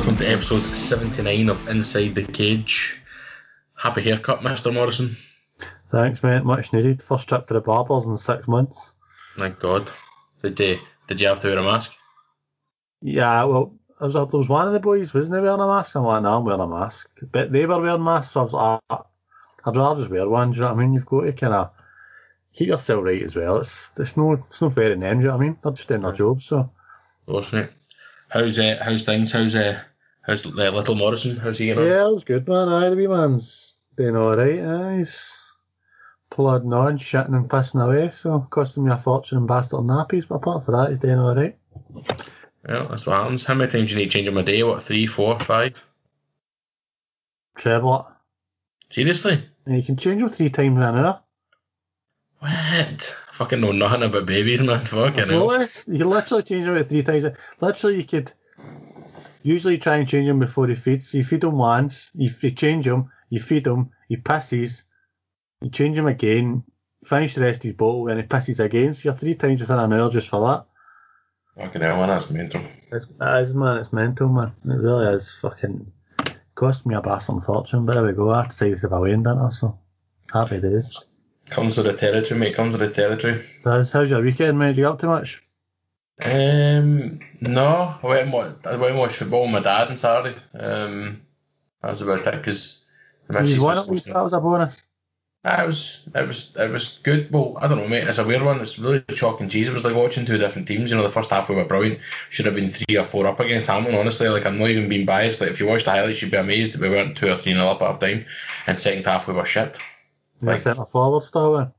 welcome to episode 79 of Inside the Cage. Happy haircut, Mr. Morrison. Thanks, mate. Much needed. First trip to the barbers in six months. Thank God. Did they, did you have to wear a mask? Yeah, well, there was, there was one of the boys, wasn't he wearing a mask? I'm like, no, I'm wearing a mask. But they were wearing masks, so I was like, ah, I'd rather just wear one, do you know what I mean? You've got to kind of keep yourself right as well. It's, it's, no, it's no fair in them, do you know what I mean? They're just doing their job, so. Awesome, mate. How's, uh, how's things? How's, uh, how's uh, little Morrison? How's he getting on? Yeah, it was good, man. Aye, the wee man's doing alright. Aye, he's plodding on, shitting and pissing away, so costing me a fortune in bastard nappies, but apart from that, he's doing alright. Well, that's what happens. How many times do you need to change him a day? What, three, four, five? Treble it. Seriously? And you can change him three times an hour. What? I fucking know nothing about babies, man. Fucking Well, hell. you can literally change him three times. Literally, you could usually try and change him before he feeds. You feed him once, you, you change him, you feed him, he pisses, you change him again, finish the rest of his bottle, and he pisses again. So you're three times within an hour just for that. Fucking hell, man. That's mental. It's, that is, man, it's mental, man. It really is fucking. Cost me a bastard fortune, but there we go. I decided to have a wedding dinner, so happy days. Comes with the territory, mate. Comes with the territory. Does how's your weekend, mate? You up too much? Um, no, I went and watched, I went and watched football with my dad on Saturday. Um, that was about it because You won was at least. supposed That was a bonus. It was it was it was good. Well, I don't know, mate. It's a weird one. It's really chalk and cheese. It was like watching two different teams. You know, the first half we were brilliant. Should have been three or four up against Hamilton. Honestly, like I'm not even being biased. Like if you watch the highlights, you'd be amazed that we weren't two or three nil up at half time. And second half we were shit. Like, centre forward still.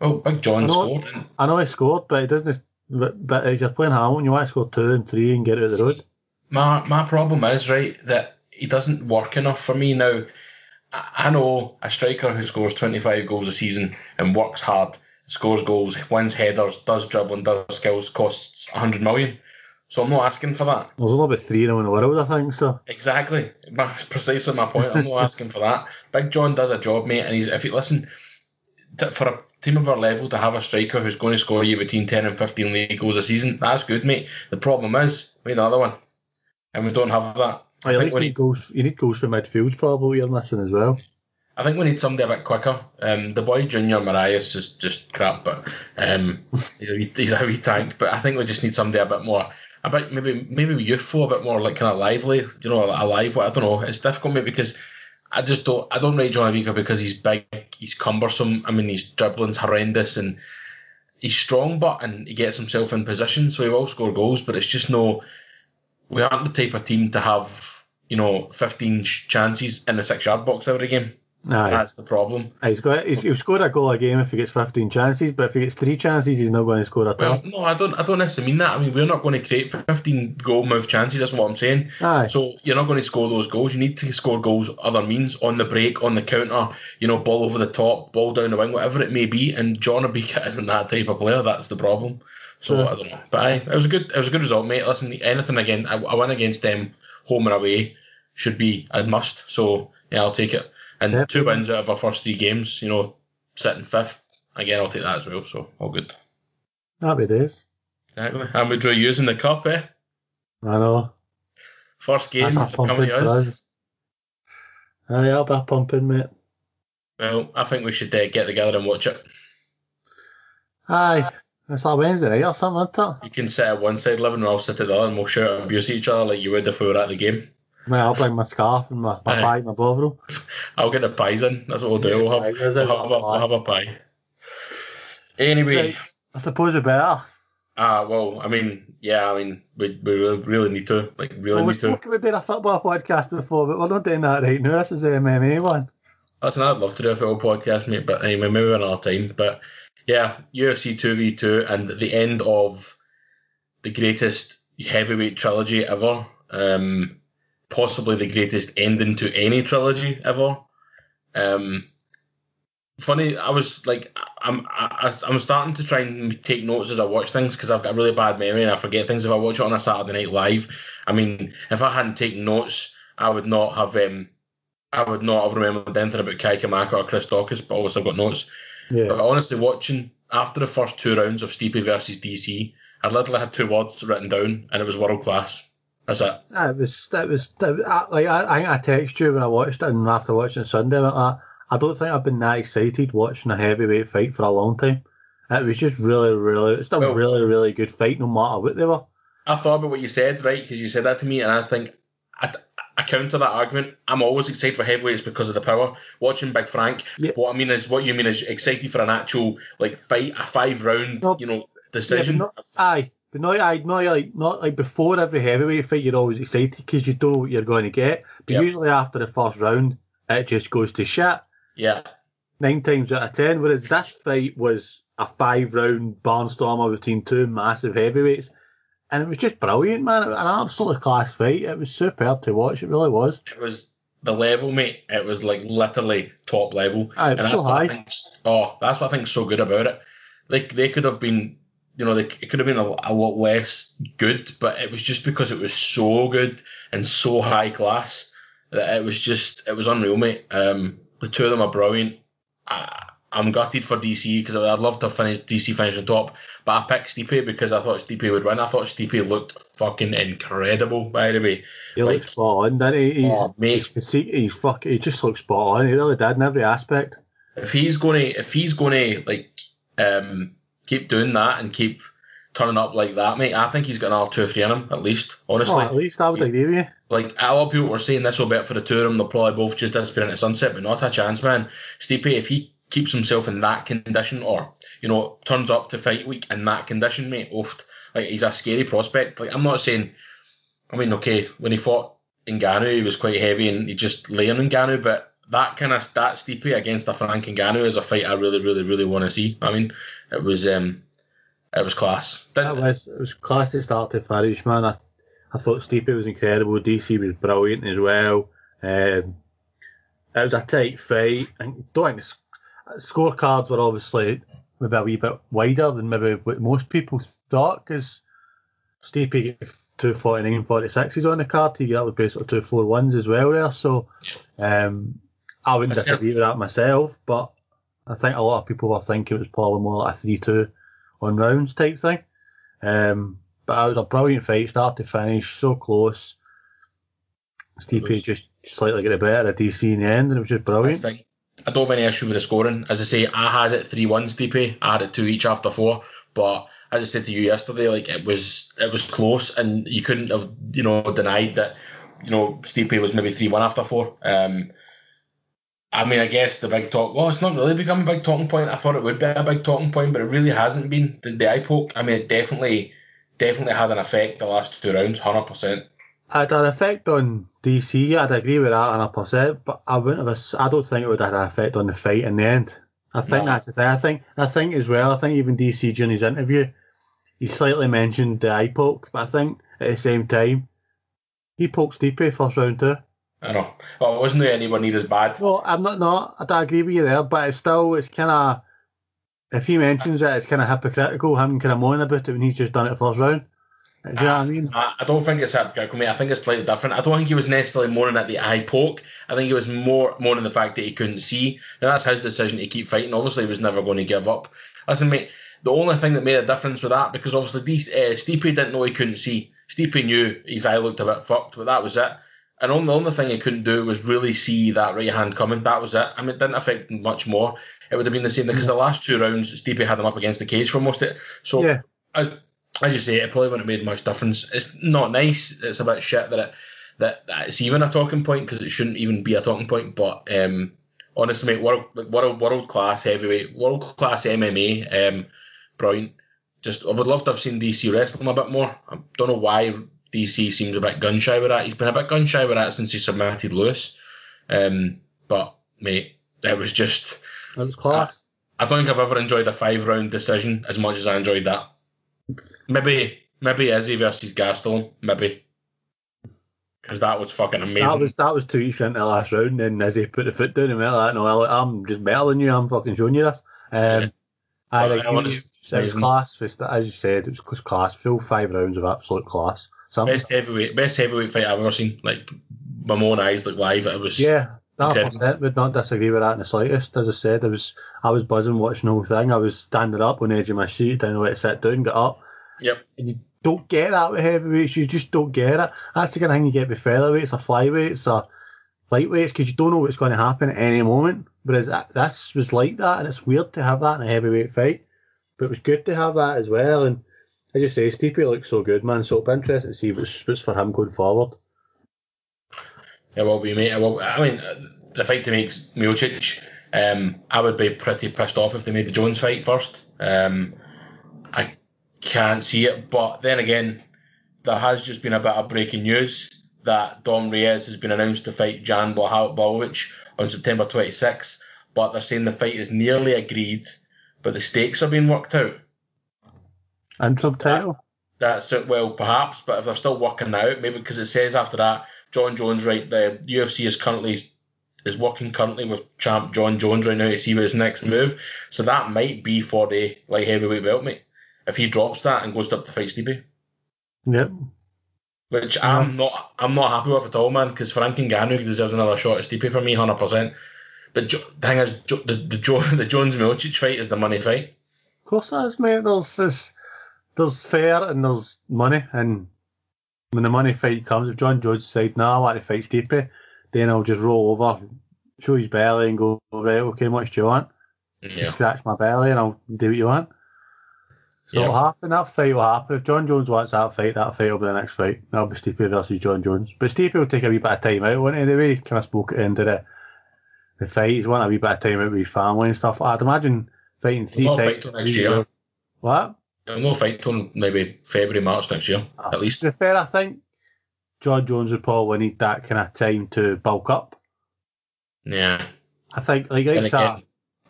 Well, Big John I know- scored. And I know he scored, but he doesn't. But, but if you're playing Hamilton, you want to score two and three and get out of the road. my my problem is right that he doesn't work enough for me now. I, know a striker who scores 25 goals a season and works hard, scores goals, wins headers, does dribbling, does skills, costs 100 million. So I'm not asking for that. There's only about three now in the world, I think. So Exactly. That's precisely my point. I'm not asking for that. Big John does a job, mate, and he's if you listen to, for a team of our level to have a striker who's going to score you between 10 and 15 league goals a season, that's good, mate. The problem is we need another one, and we don't have that. I I think we need goals. You need goals for midfield, probably. You're missing as well. I think we need somebody a bit quicker. Um, the boy Junior Morias is just crap, but um, he's, a wee, he's a wee tank. But I think we just need somebody a bit more, a bit maybe maybe youthful, a bit more like kind of lively. You know, alive. I don't know. It's difficult, mate, because I just don't. I don't rate John Obika because he's big, he's cumbersome. I mean, his dribbling's horrendous and he's strong, but and he gets himself in position, so he will score goals. But it's just no. We aren't the type of team to have you know 15 chances in the six yard box every game. Aye, That's the problem. he's got. He's, he'll score a goal a game if he gets 15 chances, but if he gets three chances, he's not going to score at Well, all. no, I don't. I don't necessarily mean that. I mean, we're not going to create 15 goal mouth chances. That's what I'm saying. Aye, So you're not going to score those goals. You need to score goals other means on the break, on the counter. You know, ball over the top, ball down the wing, whatever it may be. And John Obika isn't that type of player. That's the problem. So Yeah. I don't know. But aye, it was a good. It was a good result, mate. Listen, anything again, I, I win against them, home and away, should be a must. So yeah, I'll take it. And two wins out of our first three games. You know, sitting fifth again. I'll take that as well. So all good. happy days. Exactly. And we drew yous in the cup, eh? I know. First game That's coming pumping to us. us. Aye, I'll be pumping, mate. Well, I think we should uh, get together and watch it. Aye, it's like Wednesday night or something, isn't it? You can sit at one side living and I'll sit at the other and we'll shout abuse at each other like you would if we were at the game. Mate, I'll bring my scarf and my, my Aye. bag, my bovril. I'll get the pies in. That's what we'll do. We'll have, we'll a- have, a, we'll have a pie. Anyway. I suppose we better. ah, well, I mean, yeah, I mean, we, we really, need to. Like, really Well, need to. about doing a football podcast before, but we're not doing that right now. This is the MMA one. Listen, I'd love to do a full podcast, mate, but anyway, maybe another time. But yeah, UFC 252 and the end of the greatest heavyweight trilogy ever. Um, possibly the greatest ending to any trilogy ever. Um, funny, I was like, I'm I, I'm starting to try and take notes as I watch things because I've got a really bad memory and I forget things if I watch it on a Saturday night live. I mean, if I hadn't taken notes, I would not have um, I would not have remembered anything about Kai Kamaka or Chris Daukaus, but obviously I've got notes. Yeah. But honestly, watching after the first two rounds of Stipe versus DC, I literally had two words written down, and it was world class. That's it. It was, it was, it was I, like I, I I texted you when I watched it, and after watching Sunday, like that, I don't think I've been that excited watching a heavyweight fight for a long time. It was just really, really, it's a Well- really, really good fight, no matter what they were. I thought about what you said, right? Because you said that to me, and I think I, I counter that argument. I'm always excited for heavyweights because of the power. Watching Big Frank, Yeah. what I mean is, what you mean is excited for an actual like fight, a five round, No. you know, Yeah, decision. not, aye, but not, aye, not like, not like before every heavyweight fight, you're always excited because you don't know what you're going to get. But Yep. usually after the first round, it just goes to shit. yeah, nine times out of ten. Whereas this fight was a five round barnstormer between two massive heavyweights. And it was just brilliant, man. It was an absolutely class fight. It was superb to watch. It really was. it was the level, mate. It was like literally top level. Aye, was so what I high. think. Oh, that's what I think's so good about it. Like they could have been, you know, they, it could have been a, a lot less good, but it was just because it was so good and so high class that it was just it was unreal, mate. Um, the two of them are brilliant. I, I'm gutted for DC because I'd love to finish DC finish on top, but I picked Stipe because I thought Stipe would win. I thought Stipe looked fucking incredible. By the way, He like- looked spot on, didn't he? He's, Oh, mate. Physique, he, fuck, he just looks spot on. He really did in every aspect. if he's going to if he's going to like um keep doing that and keep turning up like that, mate, I think he's got another two or three in him at least. Honestly, Oh, at least I would agree with you. like a lot of people were saying this will bet for the two of them. They'll probably both just disappear into sunset, but not a chance, man. Stipe, if he keeps himself in that condition, or you know turns up to fight week in that condition, mate, oft like he's a scary prospect. Like I'm not saying, I mean, okay, when he fought Ngannou, he was quite heavy and he just laying in Ngannou, but that kind of that Stipe against a Frank Ngannou is a fight I really, really, really want to see. I mean, it was um, it was class. That Didn't- was, it was class to start to finish, man. I, I thought Stipe was incredible. DC was brilliant as well. Um, it was a tight fight. I don't think the sc- scorecards were obviously maybe a wee bit wider than maybe what most people thought because Stipe gave two forty nine forty sixes on the card. He got basically two four ones as well there. So um, I wouldn't said- disagree with that myself, but I think a lot of people were thinking it was probably more like a three two on rounds type thing. Um, but it was a brilliant fight, start to finish, so close. Stipe was- just slightly got the better at DC in the end, and it was just brilliant. the thing. I don't have any issue with the scoring. As I say, I had it three one Stipe. I had it two each after four. But as I said to you yesterday, like it was it was close, and you couldn't have you know denied that you know Stipe was maybe three one after four. Um, I mean, I guess the big talk. Well, it's not really become a big talking point. I thought it would be a big talking point, but it really hasn't been. The, the eye poke. I mean, it definitely definitely had an effect the last two rounds, hundred percent. Had an effect on DC, I'd agree with that a percent, but I wouldn't have. I don't think it would have had an effect on the fight in the end. I think No. that's the thing. I think I think as well. I think even DC during his interview, he slightly mentioned the eye poke, but I think at the same time, he poked Stipe first round too. I know. Well, it wasn't anywhere near as bad. Well, I'm not. No, I don't agree with you there, but it's still it's kind of if he mentions it, it's kind of hypocritical. Him kind of moaning about it when he's just done it first round. Do you know what I mean? I I don't think it's hypocritical, mate. I think it's slightly different. I don't think he was necessarily mourning at the eye poke. I think he was more mourning the fact that he couldn't see. Now that's his decision to keep fighting. Obviously, he was never going to give up. Listen, mate. The only thing that made a difference with that, because obviously these, uh, Stipe didn't know he couldn't see. Stipe knew his eye looked a bit fucked, but that was it. And on the only thing he couldn't do was really see that right hand coming. That was it. I mean, it didn't affect him much more. It would have been the same because the last two rounds, Stipe had him up against the cage for most of it. So Yeah. I, as you say, it probably wouldn't have made much difference. It's not nice. It's a bit shit that it that, that it's even a talking point because it shouldn't even be a talking point. But um, honestly, mate, world like world world class heavyweight, world class MMA, um, brilliant. Just I would love to have seen DC wrestle him a bit more. I don't know why DC seems a bit gun shy with that. He's been a bit gun shy with that since he submitted Lewis. Um, but mate, it was just. It was class. I don't think I've ever enjoyed a five round decision as much as I enjoyed that. Maybe maybe Izzy versus Gastelum, maybe. Because that was fucking amazing. That was that was two each into the last round, and then he put the foot down and went like, "No, I'm just better than you. I'm fucking showing you this." Um, Yeah. I Well, I wanna- you. It was class. As you said, it was class. Full five rounds of absolute class. Best heavyweight best heavyweight fight I've ever seen. Like my own eyes, like live. It was Yeah, that would not disagree with that in the slightest. As I said, I was I was buzzing watching the whole thing. I was standing up on the edge of my seat, didn't know where to sit down, get up. Yep. And you don't get that with heavyweights. You just don't get it. That's the kind of thing you get with featherweights or flyweights or lightweights because you don't know what's going to happen at any moment. Whereas this was like that, and it's weird to have that in a heavyweight fight. But it was good to have that as well. And I just say, Stipe looks so good, man. So it'll be interesting to see what's, what's for him going forward. It will be, mate. It will, I mean, the fight to make Miocic, um, I would be pretty pissed off if they made the Jones fight first. Um, I can't see it, but then again, there has just been a bit of breaking news that Dom Reyes has been announced to fight Jan Blachowicz on September 26th, but they're saying the fight is nearly agreed, but the stakes are being worked out. Interim title? That, that's it, well, perhaps, but if they're still working out, maybe because it says after that, Jon Jones, right, the UFC is currently is working currently with champ Jon Jones right now to see what his next move. So that might be for the light heavyweight belt, mate. If he drops that and goes up to fight Stipe. Yep. Which I'm mm. not I'm not happy with at all, man, because Frank Ngannou deserves another shot at Stipe for me, 100%. But jo- the thing is, jo- the, the, jo- the Jones Miocic fight is the money fight. Of course that is, mate. There's, there's, there's fair and there's money. And when the money fight comes, if Jon Jones decides, nah, I want to fight Stipe, then I'll just roll over, show his belly and go, right, okay, what do you want? Yeah. Just scratch my belly and I'll do what you want. So Yeah. it'll happen. That fight will happen. If Jon Jones wants that fight, that fight will be the next fight. That'll be Stipe versus Jon Jones. But Stipe will take a wee bit of time out, won't he? The way he kind of spoke at the end of the, the fight, he's wanting a wee bit of time out with his family and stuff. I'd imagine fighting three times. fight next year. What? There'll no fight till maybe February, March next year, at least. To be fair, I think Jon Jones would probably need that kind of time to bulk up. Yeah. I think, like, like that,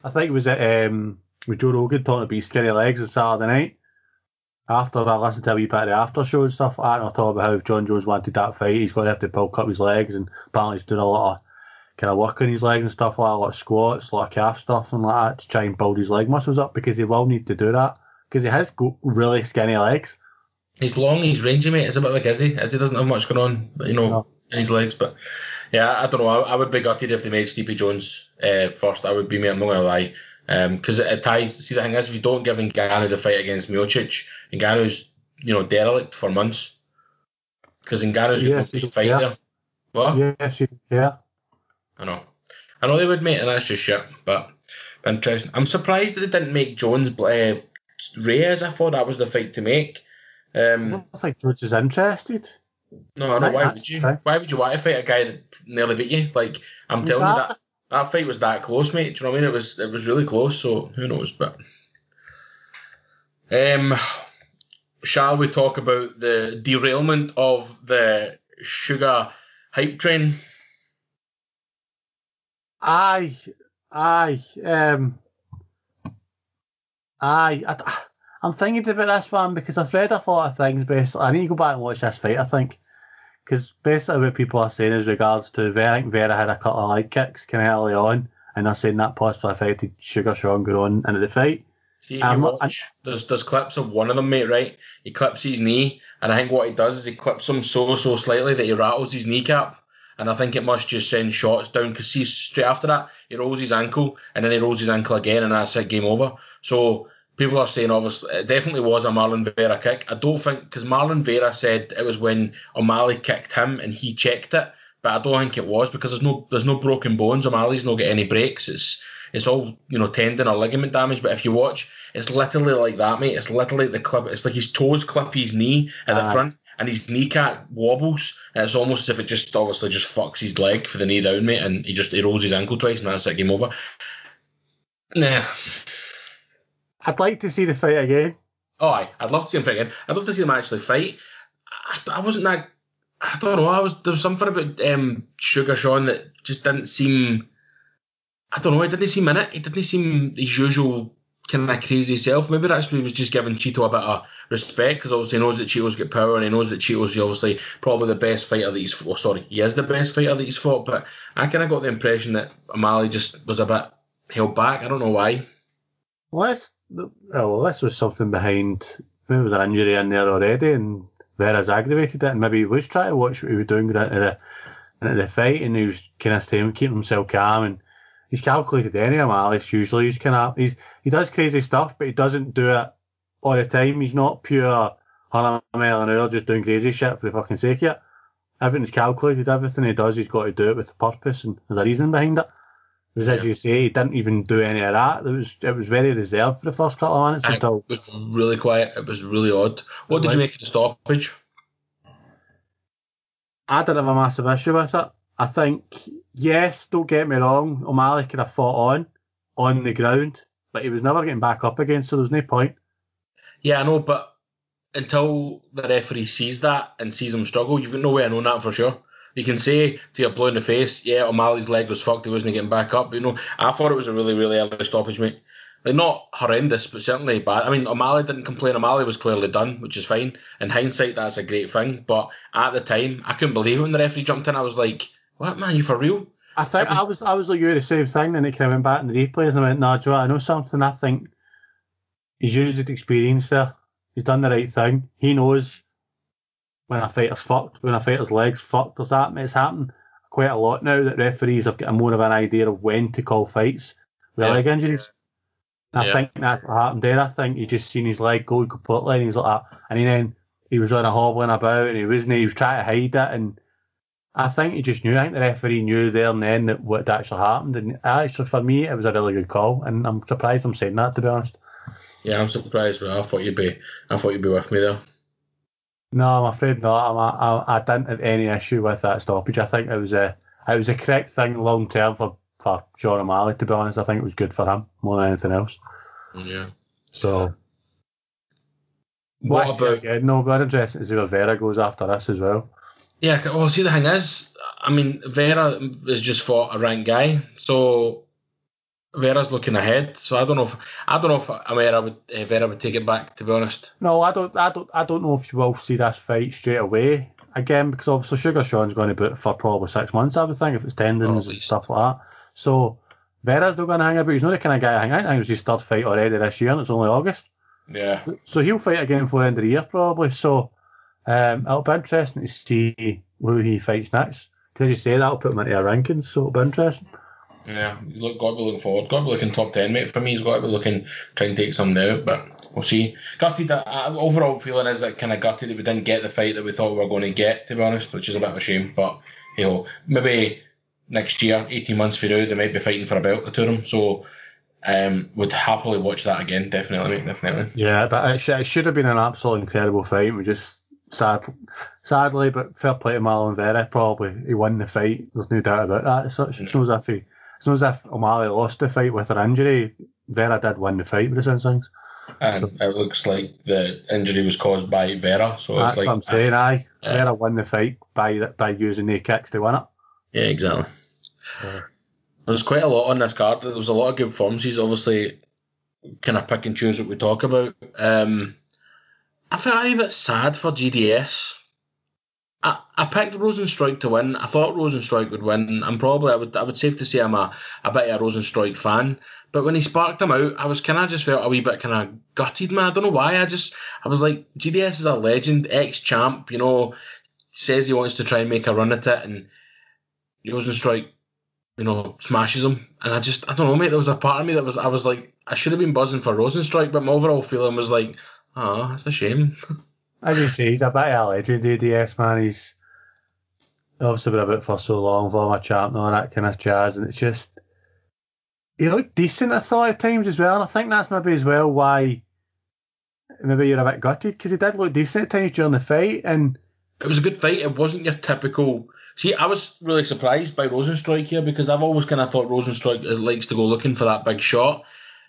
I think it was at, um, with Joe Rogan talking about his skinny legs on Saturday night. After I listened to a wee bit of the after show and stuff, I don't know about how if Jon Jones wanted that fight, he's going to have to bulk up his legs, and apparently he's doing a lot of kind of work on his legs and stuff, like a lot of squats, a lot of calf stuff and like that to try and build his leg muscles up because he will need to do that because he has got really skinny legs. he's long, he's rangy, mate. It's a bit like Izzy. Izzy doesn't have much going on, you know, No. in his legs. But yeah, I don't know. I, I would be gutted if they made Stipe Jones uh, first. I would be, mate. I'm not going to lie. Because it, it ties. See, the thing is, if you don't give Ngannou the fight against Miocic, Ngannou's, you know, derelict for months. Because Ngannou's got Yeah, no free yeah. fight there. What? You yeah. I know. I know they would, mate, and that's just shit. But interesting. I'm surprised that they didn't make Jones uh, Reyes. I thought that was the fight to make. I Um, don't think George is interested. no, I know. Why would you? Why would you want to fight a guy that nearly beat you? Like I'm telling you that that fight was that close, mate. Do you know what I mean? It was it was really close. So who knows? But um, shall we talk about the derailment of the sugar hype train? Aye, aye, um, aye. I, I'm thinking about this one because I've read a lot of things. Basically, I need to go back and watch this fight. I think because basically what people are saying is regards to Vera, I think Vera had a couple of leg kicks kind of early on, and they're saying that possibly affected Sugar Sean going on into the fight. See, Um, you watch, there's there's clips of one of them, mate. Right, he clips his knee, and I think what he does is he clips him so so slightly that he rattles his kneecap, and I think it must just send shots down. Because see, straight after that, he rolls his ankle, and then he rolls his ankle again, and that's it, game over. So people are saying obviously it definitely was a Marlon Vera kick. I don't think because Marlon Vera said it was when O'Malley kicked him and he checked it, but I don't think it was because there's no there's no broken bones. O'Malley's not got any breaks. It's it's all you know tendon or ligament damage. But if you watch, it's literally like that, mate. It's literally the clip. It's like his toes clip his knee at the front. And his kneecap wobbles, and it's almost as if it just obviously just fucks his leg for the knee down, mate, and he just he rolls his ankle twice, and that's it, game over. Nah, I'd like to see the fight again. Oh, aye. I'd love to see him fight again. I'd love to see them actually fight. I, I wasn't that. I don't know. I was there was something about um, Sugar Sean that just didn't seem. I don't know. It didn't seem in it. It didn't seem his usual kind of crazy self. Maybe that's why he was just giving Chito a bit of respect because obviously he knows that Chito's got power and he knows that Chito's obviously probably the best fighter that he's. Well, sorry, he is the best fighter that he's fought. But I kind of got the impression that O'Malley just was a bit held back. I don't know why. Well, this, well, this was something behind. Maybe there was an injury in there already, and Vera's aggravated it, and maybe he was trying to watch what he was doing into the, into the fight, and he was kind of staying, keeping himself calm, and he's calculated any of Alice usually. He's kind of he's he does crazy stuff, but he doesn't do it all the time. He's not pure hundred mile an hour just doing crazy shit for the fucking sake of it. Everything's calculated. Everything he does, he's got to do it with a purpose and there's a reason behind it. Because as Yeah. you say, he didn't even do any of that. It was it was very reserved for the first couple of minutes It until was really quiet. It was really odd. What did Right. you make of the stoppage? I didn't have a massive issue with it. I think, yes, don't get me wrong, O'Malley could have fought on, on the ground, but he was never getting back up again, so there's no point. Yeah, I know, but until the referee sees that and sees him struggle, you've got no way of knowing that for sure. You can say to your blue in the face, yeah, O'Malley's leg was fucked, he wasn't getting back up. But, you know, I thought it was a really, really early stoppage, mate. Like, not horrendous, but certainly bad. I mean, O'Malley didn't complain. O'Malley was clearly done, which is fine. In hindsight, that's a great thing. But at the time, I couldn't believe it when the referee jumped in. I was like, what, man, you for real? I think I was I was like you the same thing, and it kind of went back in the replays and I went, do you know I know something. I think he's used his experience there. He's done the right thing. He knows when a fighter's fucked, when a fighter's legs fucked. There's that. It's happened quite a lot now that referees have got more of an idea of when to call fights with Yeah. leg injuries. And I think that's what happened there. I think he just seen his leg go completely, and he's like that. And then he was on a hobbling about, and he wasn't. He was trying to hide it, and I think he just knew. I think the referee knew there and then that what actually happened. And actually, for me, it was a really good call, and I'm surprised I'm saying that to be honest. Yeah, I'm surprised, but I thought you'd be, I thought you'd be with me there. No, I'm afraid not. I'm, I, I didn't have any issue with that stoppage. I think it was a it was a correct thing long term for for Sean O'Malley. To be honest, I think it was good for him more than anything else. Yeah. So What about again. No, but interesting to see where Vera goes after this as well. Yeah, well, see, the thing is, I mean, Vera has just fought a ranked guy, so Vera's looking ahead. So I don't know if I don't know if Vera would uh, Vera would take it back. To be honest, No, I don't. I don't. I don't know if you will see this fight straight away again because obviously Sugar Sean's going to be out for probably six months. I would think if it's tendons and stuff like that. So Vera's not going to hang about. He's not the kind of guy to hang out. I think it was his third fight already this year, and it's only August. yeah, So he'll fight again before the end of the year probably. So um, it'll be interesting to see who he fights next. Because you say that'll put him into our rankings, so it'll be interesting. Yeah. He's look, got to be looking forward. Got to be looking top ten, mate. For me, he's got to be looking trying to take something out, but we'll see. Gutted. That, uh, overall feeling is that kind of gutted that we didn't get the fight that we thought we were going to get. To be honest, which is a bit of a shame, but you know, maybe next year, eighteen months from now, they might be fighting for a belt, the two of them. So. Um, would happily watch that again, definitely, mate, definitely. Yeah, but it, it should have been an absolutely incredible fight. We just sad, sadly, but fair play to Marlon Vera. Probably he won the fight. There's no doubt about that. It's, such, it's not as if he, it's not as if O'Malley lost the fight with her injury. Vera did win the fight with the things. and it looks like the injury was caused by Vera. So That's it's like what I'm saying. Aye. Vera won the fight by by using the kicks to win it. yeah, exactly. Yeah. There's quite a lot on this card. There was a lot of good performances. Obviously, kind of pick and choose what we talk about. Um, I felt a bit sad for JDS. I, I picked Rozenstruik to win. I thought Rozenstruik would win. I'm probably I would I would safe to say I'm a, a bit of a Rozenstruik fan. But when he sparked him out, I was kind of just felt a wee bit kind of gutted, man. I don't know why. I just I was like, JDS is a legend, ex champ. You know, says he wants to try and make a run at it, and Rozenstruik, you know, smashes him. And I just I don't know, mate. There was a part of me that was I was like, I should have been buzzing for Rozenstruik, but my overall feeling was like, oh, that's a shame. As you say, he's a bit a legend, eh, JDS man. He's obviously been about for so long, former champ and all that kind of jazz, and it's just he looked decent. I thought at times as well, and I think that's maybe as well why maybe you're a bit gutted because he did look decent at times during the fight, and it was a good fight. It wasn't your typical. See, I was really surprised by Rozenstruik here because I've always kind of thought Rozenstruik likes to go looking for that big shot.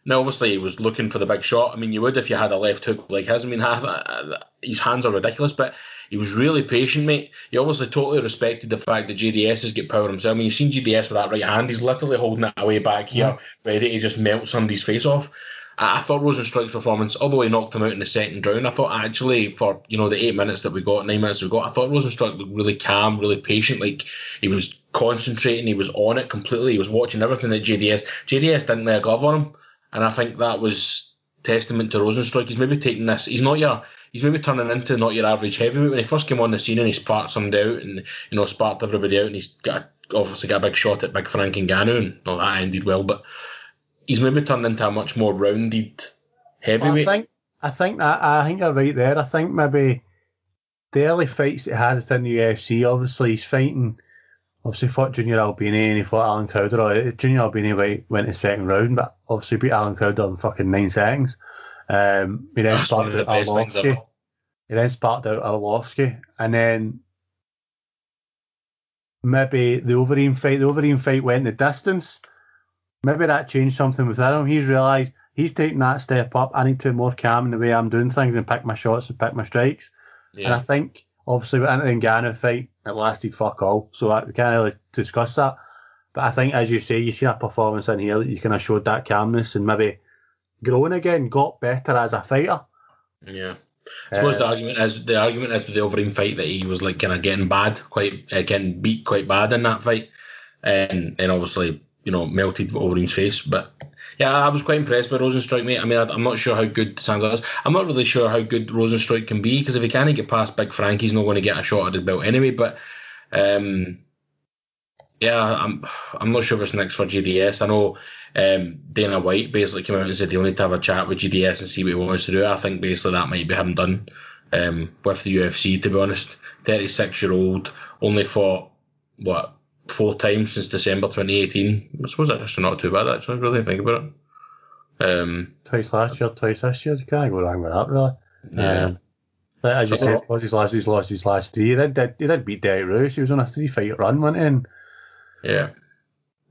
Now, obviously, he was looking for the big shot. I mean, you would if you had a left hook like his. I mean, half, uh, his hands are ridiculous, but he was really patient, mate. He obviously totally respected the fact that JDS has got power himself. I mean, you've seen JDS with that right hand. He's literally holding it away back here, ready to just melt somebody's face off. I, I thought Rozenstruik's performance, although he knocked him out in the second round, I thought actually for you know the eight minutes that we got, nine minutes we got, I thought Rozenstruik looked really calm, really patient. Like he was concentrating, he was on it completely. He was watching everything that JDS. JDS didn't lay a glove on him, and I think that was testament to Rozenstruik. He's maybe taking this. He's not your. He's maybe turning into not your average heavyweight. When he first came on the scene and he sparked somebody out and you know sparked everybody out, and he's got obviously got a big shot at Big Frank Ngannou, and well, that ended well, but he's maybe turned into a much more rounded heavyweight. I think I think that I think you're right there. I think maybe the early fights he had within the UFC, obviously he's fighting. Obviously fought Junior Albini and he fought Allen Crowder. Uh, Junior Albini went, went to second round, but obviously beat Allen Crowder in fucking nine seconds. Um, he then sparked out Arlovsky. He then sparked out Arlovsky, and then maybe the Overeem fight. The Overeem fight went the distance. Maybe that changed something within him. He's realised he's taking that step up. I need to be more calm in the way I'm doing things and pick my shots and pick my strikes. And I think obviously with the Ngannou fight, it lasted fuck all. So I, we can't really discuss that. But I think, as you say, you see a performance in here that you kind of showed that calmness and maybe growing again, got better as a fighter. Yeah. I suppose Uh, the argument is the argument is with the Overeem fight that he was like kind of getting bad, quite uh, getting beat quite bad in that fight, and and obviously you know melted Overeem's face. But yeah, I was quite impressed by Rozenstruik, mate. I mean, I'm not sure how good Sandler is. I'm not really sure how good Rozenstruik can be because if he can't get past Big Frank, he's not going to get a shot at the belt anyway. But um, yeah, I'm I'm not sure what's next for JDS. I know um, Dana White basically came out and said he'll need to have a chat with JDS and see what he wants to do. I think basically that might be him done um, with the UFC. To be honest, 36 year old only fought what four times since December 2018. I suppose that's actually not too bad. Actually, really think about it. Um, Twice last year, twice this year. You can't go wrong with that, really. yeah, Um, as you So- said, lost his last, he's lost his last three. He did, did, he did beat Derek Roos. He was on a three fight run, wasn't he? Yeah,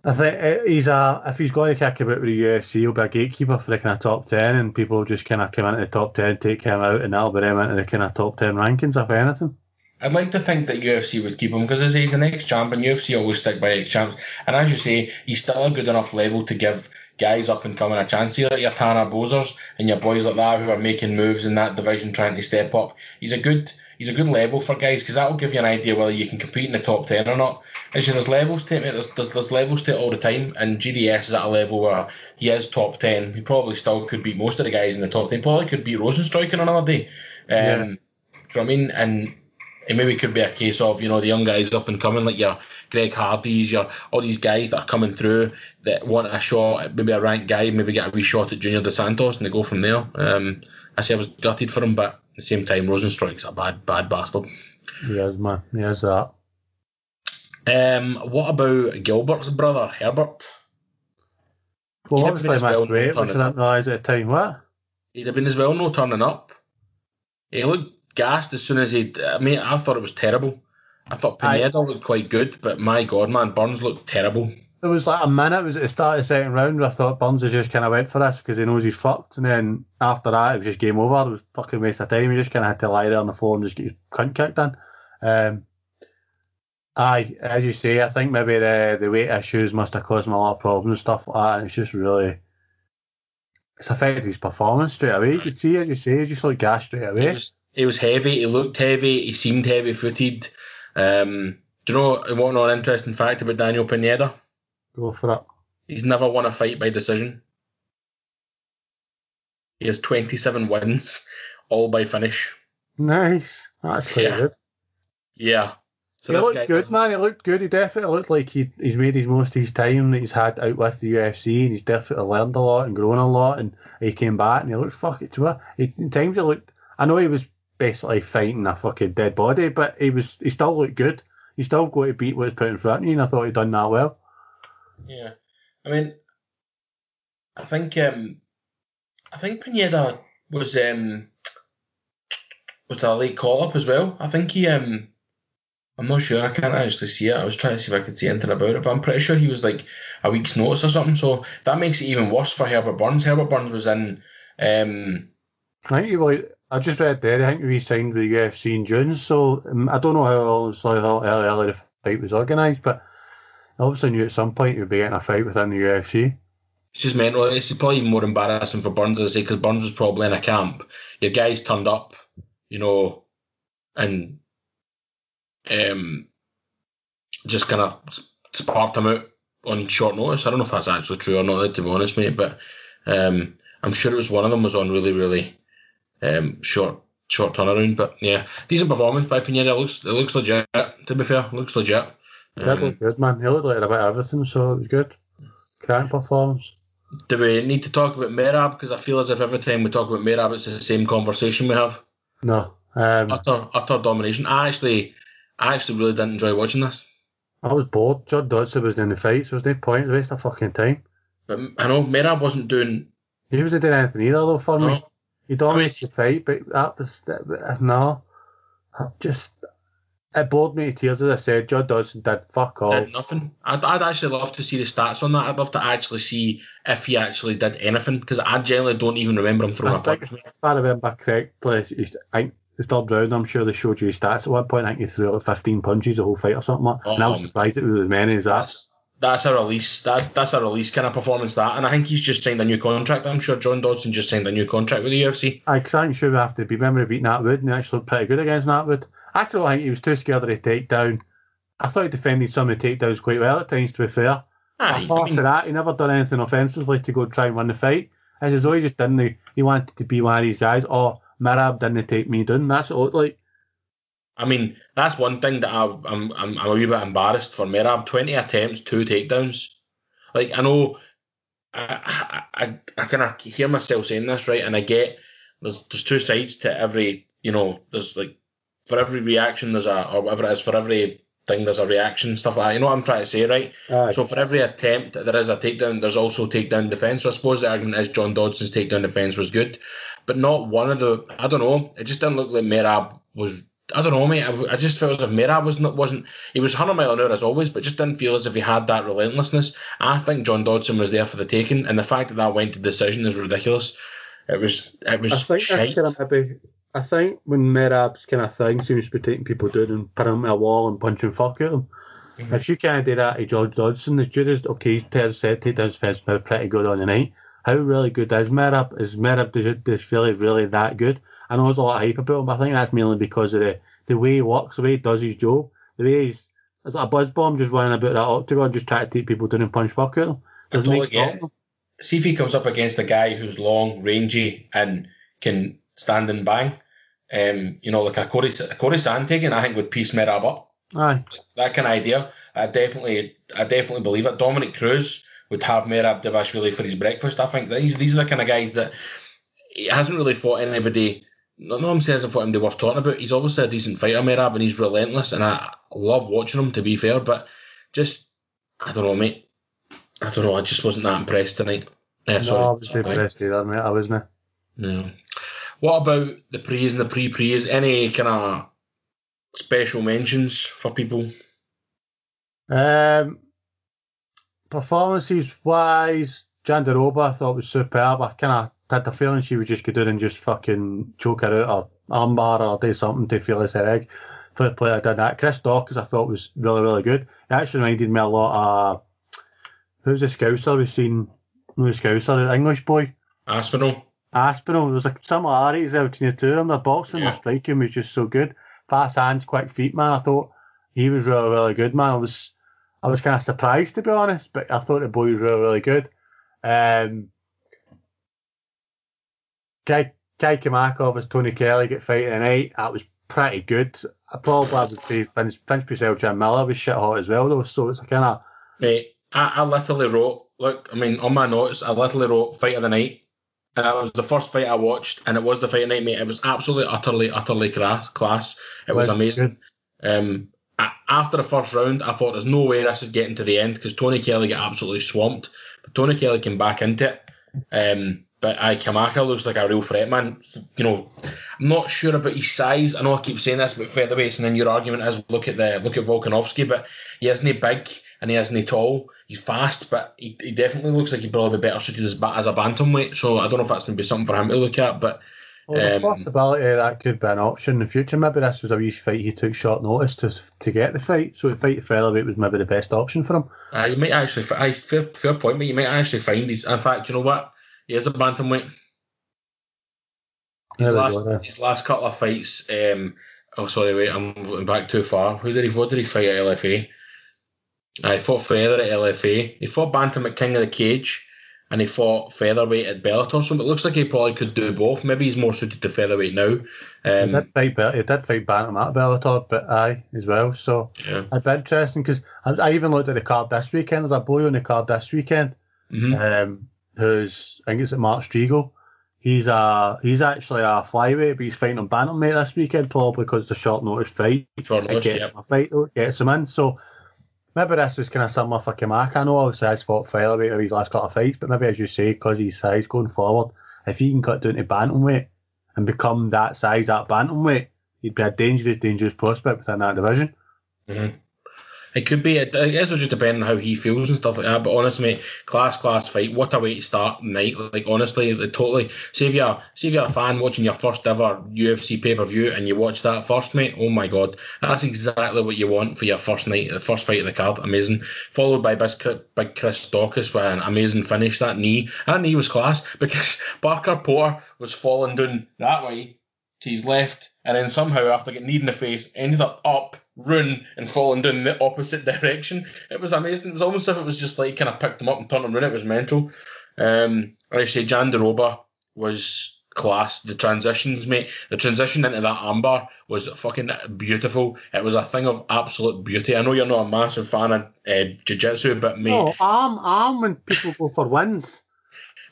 I think uh, he's a if he's going to kick about with the UFC, he'll be a gatekeeper for the kind of top ten, and people just kind of come into the top ten, take him out, and that'll be them into the kind of top ten rankings, if anything. I'd like to think that UFC would keep him because as he's an ex-champ and UFC always stick by ex-champs. And as you say, he's still a good enough level to give guys up and coming a chance. See like your Tanner Bosers and your boys like that who are making moves in that division trying to step up. He's a good he's a good level for guys because that will give you an idea whether you can compete in the top ten or not. Actually, there's levels to it. mate. There's, there's, there's levels to it all the time, and JDS is at a level where he is top ten. He probably still could beat most of the guys in the top ten. Probably could beat Rozenstruik on another day. Um, Yeah. Do you know what I mean? And it maybe could be a case of you know the young guys up and coming like your Greg Hardys, your all these guys that are coming through that want a shot, maybe a ranked guy, maybe get a wee shot at Junior Dos Santos, and they go from there. Um, I say I was gutted for him, but at the same time, Rozenstruik's a bad, bad bastard. He is, man. He is that. Um, what about Gilbert's brother Herbert? Well, He'd obviously, that's well great, which I didn't realise at the time. What? He'd have been as well no turning up. He looked gassed as soon as he. I mean, I thought it was terrible. I thought. Pineda looked quite good, but my God, man, Burns looked terrible. It was like a minute. It was at the start of the second round. Where I thought Burns has just kind of went for this because he knows he's fucked. And then after that, it was just game over. It was fucking waste of time. He just kind of had to lie there on the floor and just get his cunt kicked in. Um, aye, as you say, I think maybe the the weight issues must have caused him a lot of problems and stuff like that. And it's just really. It's affected his performance straight away. You could see, as you say, he just looked gassed straight away. was he was heavy. He looked heavy. He seemed heavy footed. Um, do you know what an interesting fact about Daniel Pineda? Go for it. He's never won a fight by decision. He has twenty seven wins, all by finish. Nice. That's quite Yeah. good. Yeah. So he this looked guy good, man. He looked good. He definitely looked like he, he's made his most of his time that he's had out with the UFC, and he's definitely learned a lot and grown a lot. And he came back and he looked fuck it to her. He, in times he looked. I know he was basically fighting a fucking dead body, but he was. He still looked good. He still got to beat what's put in front of you, and I thought he'd done that well. Yeah, I mean, I think um, I think Pineda was um was a late call up as well. I think he um, I'm not sure. I can't actually see it. I was trying to see if I could see anything about it, but I'm pretty sure he was like a week's notice or something. So that makes it even worse for Herbert Burns. Herbert Burns was in um, I think he like. I just read there. I think he signed with the UFC in June, so um, I don't know how obviously how early, the fight was organised, but I obviously knew at some point would be getting a fight within the UFC. It's just mental. It's probably even more embarrassing for Burns, as I say, because Burns was probably in a camp. Your guys turned up, you know, and um, just kind of sparked him out on short notice. I don't know if that's actually true or not, to be honest, mate, but um, I'm sure it was one of them was on really, really um, short short turnaround. But yeah, decent performance by Pineda. It looks it looks legit. To be fair, it looks legit. That Um, looked good, man. He looked like a bit of everything, so it was good. Cracking performance. do we need to talk about Merab? Because I feel as if every time we talk about Merab, it's the same conversation we have. No. Um, Utter, utter domination. I actually, I actually really didn't enjoy watching this. I was bored. Judd Dodson was in the fight, so there was no point. A Waste of fucking time. But I know Merab wasn't doing. He wasn't doing anything either, though, for me. No, He dominated the fight, but that was that, no. I Just it bored me to tears. As I said, Judd Dodson did fuck all. did nothing. I'd, I'd actually love to see the stats on that. I'd love to actually see if he actually did anything because I generally don't even remember him throwing I a think, punch. if I remember correctly, I think the third round, I'm sure they showed you his stats at one point. I think he threw like 15 punches the whole fight or something like and I was Um, surprised it was as many as that. That's a release. That that's a release kind of performance. That, and I think he's just signed a new contract. I'm sure John Dodson just signed a new contract with the UFC. I I'm sure we have to be remember beating Atwood and he actually looked pretty good against Atwood. I actually think he was too scared of the takedown. I thought he defended some of the takedowns quite well at times, to be fair. Aye, Apart I mean, from that, he never done anything offensively to go try and win the fight. As though he just didn't. He wanted to be one of these guys. Oh, Merab didn't take me down. That's what it looked like. I mean, that's one thing that I, I'm, I'm I'm a wee bit embarrassed for Merab. Twenty attempts, two takedowns. Like I know, I I, I, I kind of hear myself saying this right, and I get there's there's two sides to every you know there's like for every reaction there's a or whatever it is for every thing there's a reaction stuff like that. You know what I'm trying to say, right? Aye. So for every attempt there is a takedown, there's also takedown defense. So I suppose the argument is John Dodson's takedown defense was good, but not one of the. I don't know. It just didn't look like Merab was. I don't know, mate. I, I just felt as if Merab was not wasn't. He was 100 mile an hour as always, but just didn't feel as if he had that relentlessness. I think John Dodson was there for the taking, and the fact that that went to decision is ridiculous. It was. It was I think shite. that's kind of maybe. I think when Merab's kind of thing seems to be taking people down and putting them a wall and punching fuck at them. Mhm. If you can't do that to George Dodson, the Judas, okay, Ted said takedowns defense been pretty good on the night. How really good is Merab? Is Merab does, does really, really that good? I know there's a lot of hype about him, but I think that's mainly because of the, the way he walks, the way he does his job, the way he's. It's like a buzz bomb just running about that octagon, just trying to take people down and punch fuck at them. I There's totally no get it. stopping See if he comes up against a guy who's long, rangy, and can stand and bang. Um, you know, like a Cory, a Cory Sandhagen, I think would piece Merab up. Aye. that kind of idea. I definitely, I definitely believe it. Dominick Cruz would have Merab Dvalishvili for his breakfast. I think these these are the kind of guys that he hasn't really fought anybody. No, no, saying he hasn't fought anybody worth talking about. He's obviously a decent fighter, Merab, and he's relentless, and I love watching him. To be fair, but just I don't know, mate. I don't know. I just wasn't that impressed tonight. Yeah, sorry. no, I was sorry. impressed either, mate. I wasn't. Yeah. What about the pre's and the pre-pre's? Any kind of special mentions for people? Um, performances wise, Jandiroba I thought was superb. I kind of had the feeling she would just go down and just fucking choke her out or armbar or do something to feel as her egg. Fair play, I did that. Chris Daukaus I thought was really, really good. It actually reminded me a lot of who's the Scouser we've seen? No, the Scouser, the English boy. Aspinall. Aspinall. There's like similarities there between the two of them. Their boxing, Yeah. their striking was just so good. Fast hands, quick feet, man. I thought he was really, really good, man. I was, I was kind of surprised to be honest, but I thought the boy was really, really good. Um, Kai, Kai Kamakov as Tony Kelley get fight tonight. That was pretty good. I probably would say Finch, Vinc Pichel, Jim Miller was shit hot as well though. So it's kind of Mate, I, I literally wrote, look, I mean, on my notes, I literally wrote fight of the night. And that was the first fight I watched, and it was the fight of the night, mate. It was absolutely, utterly, utterly class. class. It was amazing. Um, after the first round, I thought there's no way this is getting to the end because Tony Kelley got absolutely swamped. But Tony Kelley came back into it. Um, but I Kamaka looks like a real threat, man. You know, I'm not sure about his size. I know I keep saying this about featherweights, and then your argument is look at the look at Volkanovski, but he isn't big and he isn't tall. He's fast, but he, he definitely looks like he'd probably be better suited as, as a bantamweight. So I don't know if that's going to be something for him to look at, but Well, the Um, possibility that could be an option in the future. Maybe this was a wee fight he took short notice to to get the fight. So the fight at featherweight was maybe the best option for him. uh, you might actually, aye, fair, fair point, but you might actually find he's. In fact, you know what? He is a bantamweight. His last, go his last couple of fights. Um, oh, sorry, wait, I'm going back too far. Who did he? What did he fight at LFA? Uh, he fought feather at LFA. He fought bantam at King of the Cage, and he fought featherweight at Bellator. So it looks like he probably could do both. Maybe he's more suited to featherweight now. He Um, did fight, Bell- he did fight Bantam at Bellator, but aye as well. So yeah. it'd be interesting because I, I even looked at the card this weekend. There's a boy on the card this weekend. Mhm. Um, who's I think it's at Mark Striegl. He's a he's actually a flyweight, but he's fighting on bantamweight this weekend, probably because it's a short notice fight. Short notice, gets him a fight though, gets him in. So maybe this was kind of similar for Kamaka. I know obviously he's fought featherweight over his last couple of fights, but maybe as you say, because he's size going forward, if he can cut down to bantamweight and become that size at bantamweight, he'd be a dangerous, dangerous prospect within that division. hmm It could be. I guess it'll just depend on how he feels and stuff like that. But honestly, mate, class, class fight. What a way to start night. Like honestly, totally. See if you're, see if you're a fan watching your first ever UFC pay per view and you watch that first, mate. Oh my god, that's exactly what you want for your first night, the first fight of the card. Amazing. Followed by big Chris Daukaus with an amazing finish. That knee, that knee was class because Parker Porter was falling down that way to his left, and then somehow after getting kneed in the face, ended up up, run, and falling down the opposite direction. It was amazing. It was almost as if it was just like kind of picked him up and turned him around. It was mental. Um, I say, Jandiroba was class. The transitions, mate, the transition into that armbar was fucking beautiful. It was a thing of absolute beauty. I know you're not a massive fan of uh, jiu-jitsu, but mate, No, arm, arm when people go for wins.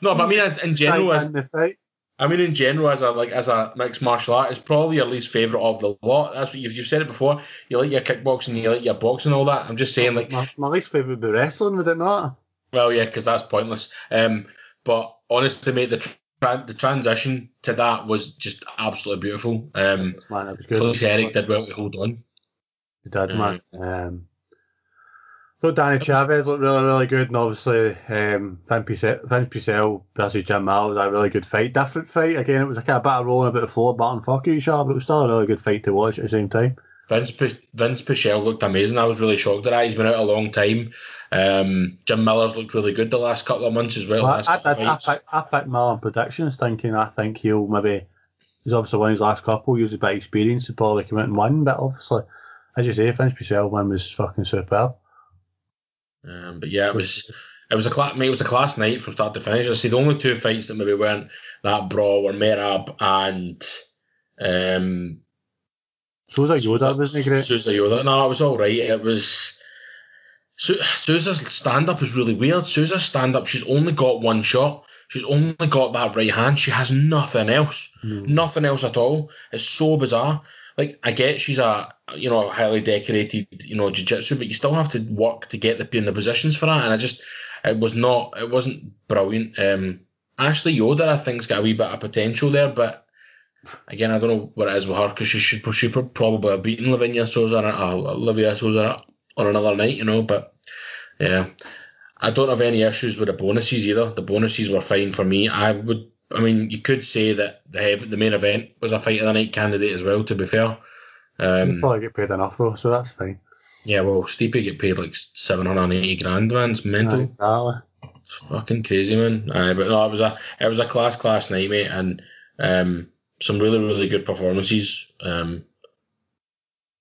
no, but I mean in, general, Try and win the fight. I mean, in general, as a like as a mixed martial art, it's probably your least favorite of the lot. That's what you've, you've said it before. You like your kickboxing, you like your boxing, and all that. I'm just saying, like, My, my least favourite would be wrestling, would it not? well, yeah, because that's pointless. Um, but honestly, mate, the tra- the transition to that was just absolutely beautiful. Um, Man. Herrig did well to hold on. He did, man. Um, thought Danny Chavez looked really, really good, and obviously um, Pichel Pichel versus Jim Mall was a really good fight. Different fight again. It was a kind of of rolling, a bit of floor, and fuck each other, but it was still a really good fight to watch at the same time. Vince P- Vinc Pichel looked amazing. I was really shocked at that. He's been out a long time. Um, Jim Miller's looked really good the last couple of months as well. Well, I, I, I, picked, I picked Marlon Predictions thinking I think he'll maybe he's obviously won his last couple, bit of experience to probably come out and win, but obviously as you say, Vinc Pichel win was fucking superb. Um, but yeah, it was it was a class it was a class night from start to finish. I see the only two fights that maybe weren't that brawl were Merab and um So was Yoder, wasn't great? Souza Yoder. No, it was all right. It was Su- Souza's stand up is really weird. Souza's stand up, she's only got one shot. She's only got that right hand. She has nothing else. Mm. Nothing else at all. It's so bizarre. Like I get she's a you know highly decorated you know jiu-jitsu, but you still have to work to get the in the positions for that. And I just it was not it wasn't brilliant. Um, Ashley Yoder I think's got a wee bit of potential there, but again I don't know what it is with her because she should she probably have beaten Lavinia Souza or uh, Olivia Souza on another night, you know. But yeah, I don't have any issues with the bonuses either. The bonuses were fine for me. I would. I mean, you could say that the the main event was a fight of the night candidate as well. To be fair, um, probably get paid enough though, so that's fine. yeah. Well, Stipe get paid like seven hundred and eighty grand, man. It's mental. Exactly. It's fucking crazy, man. Aye, but no, it was a it was a class class night, mate, and um, some really really good performances. Um,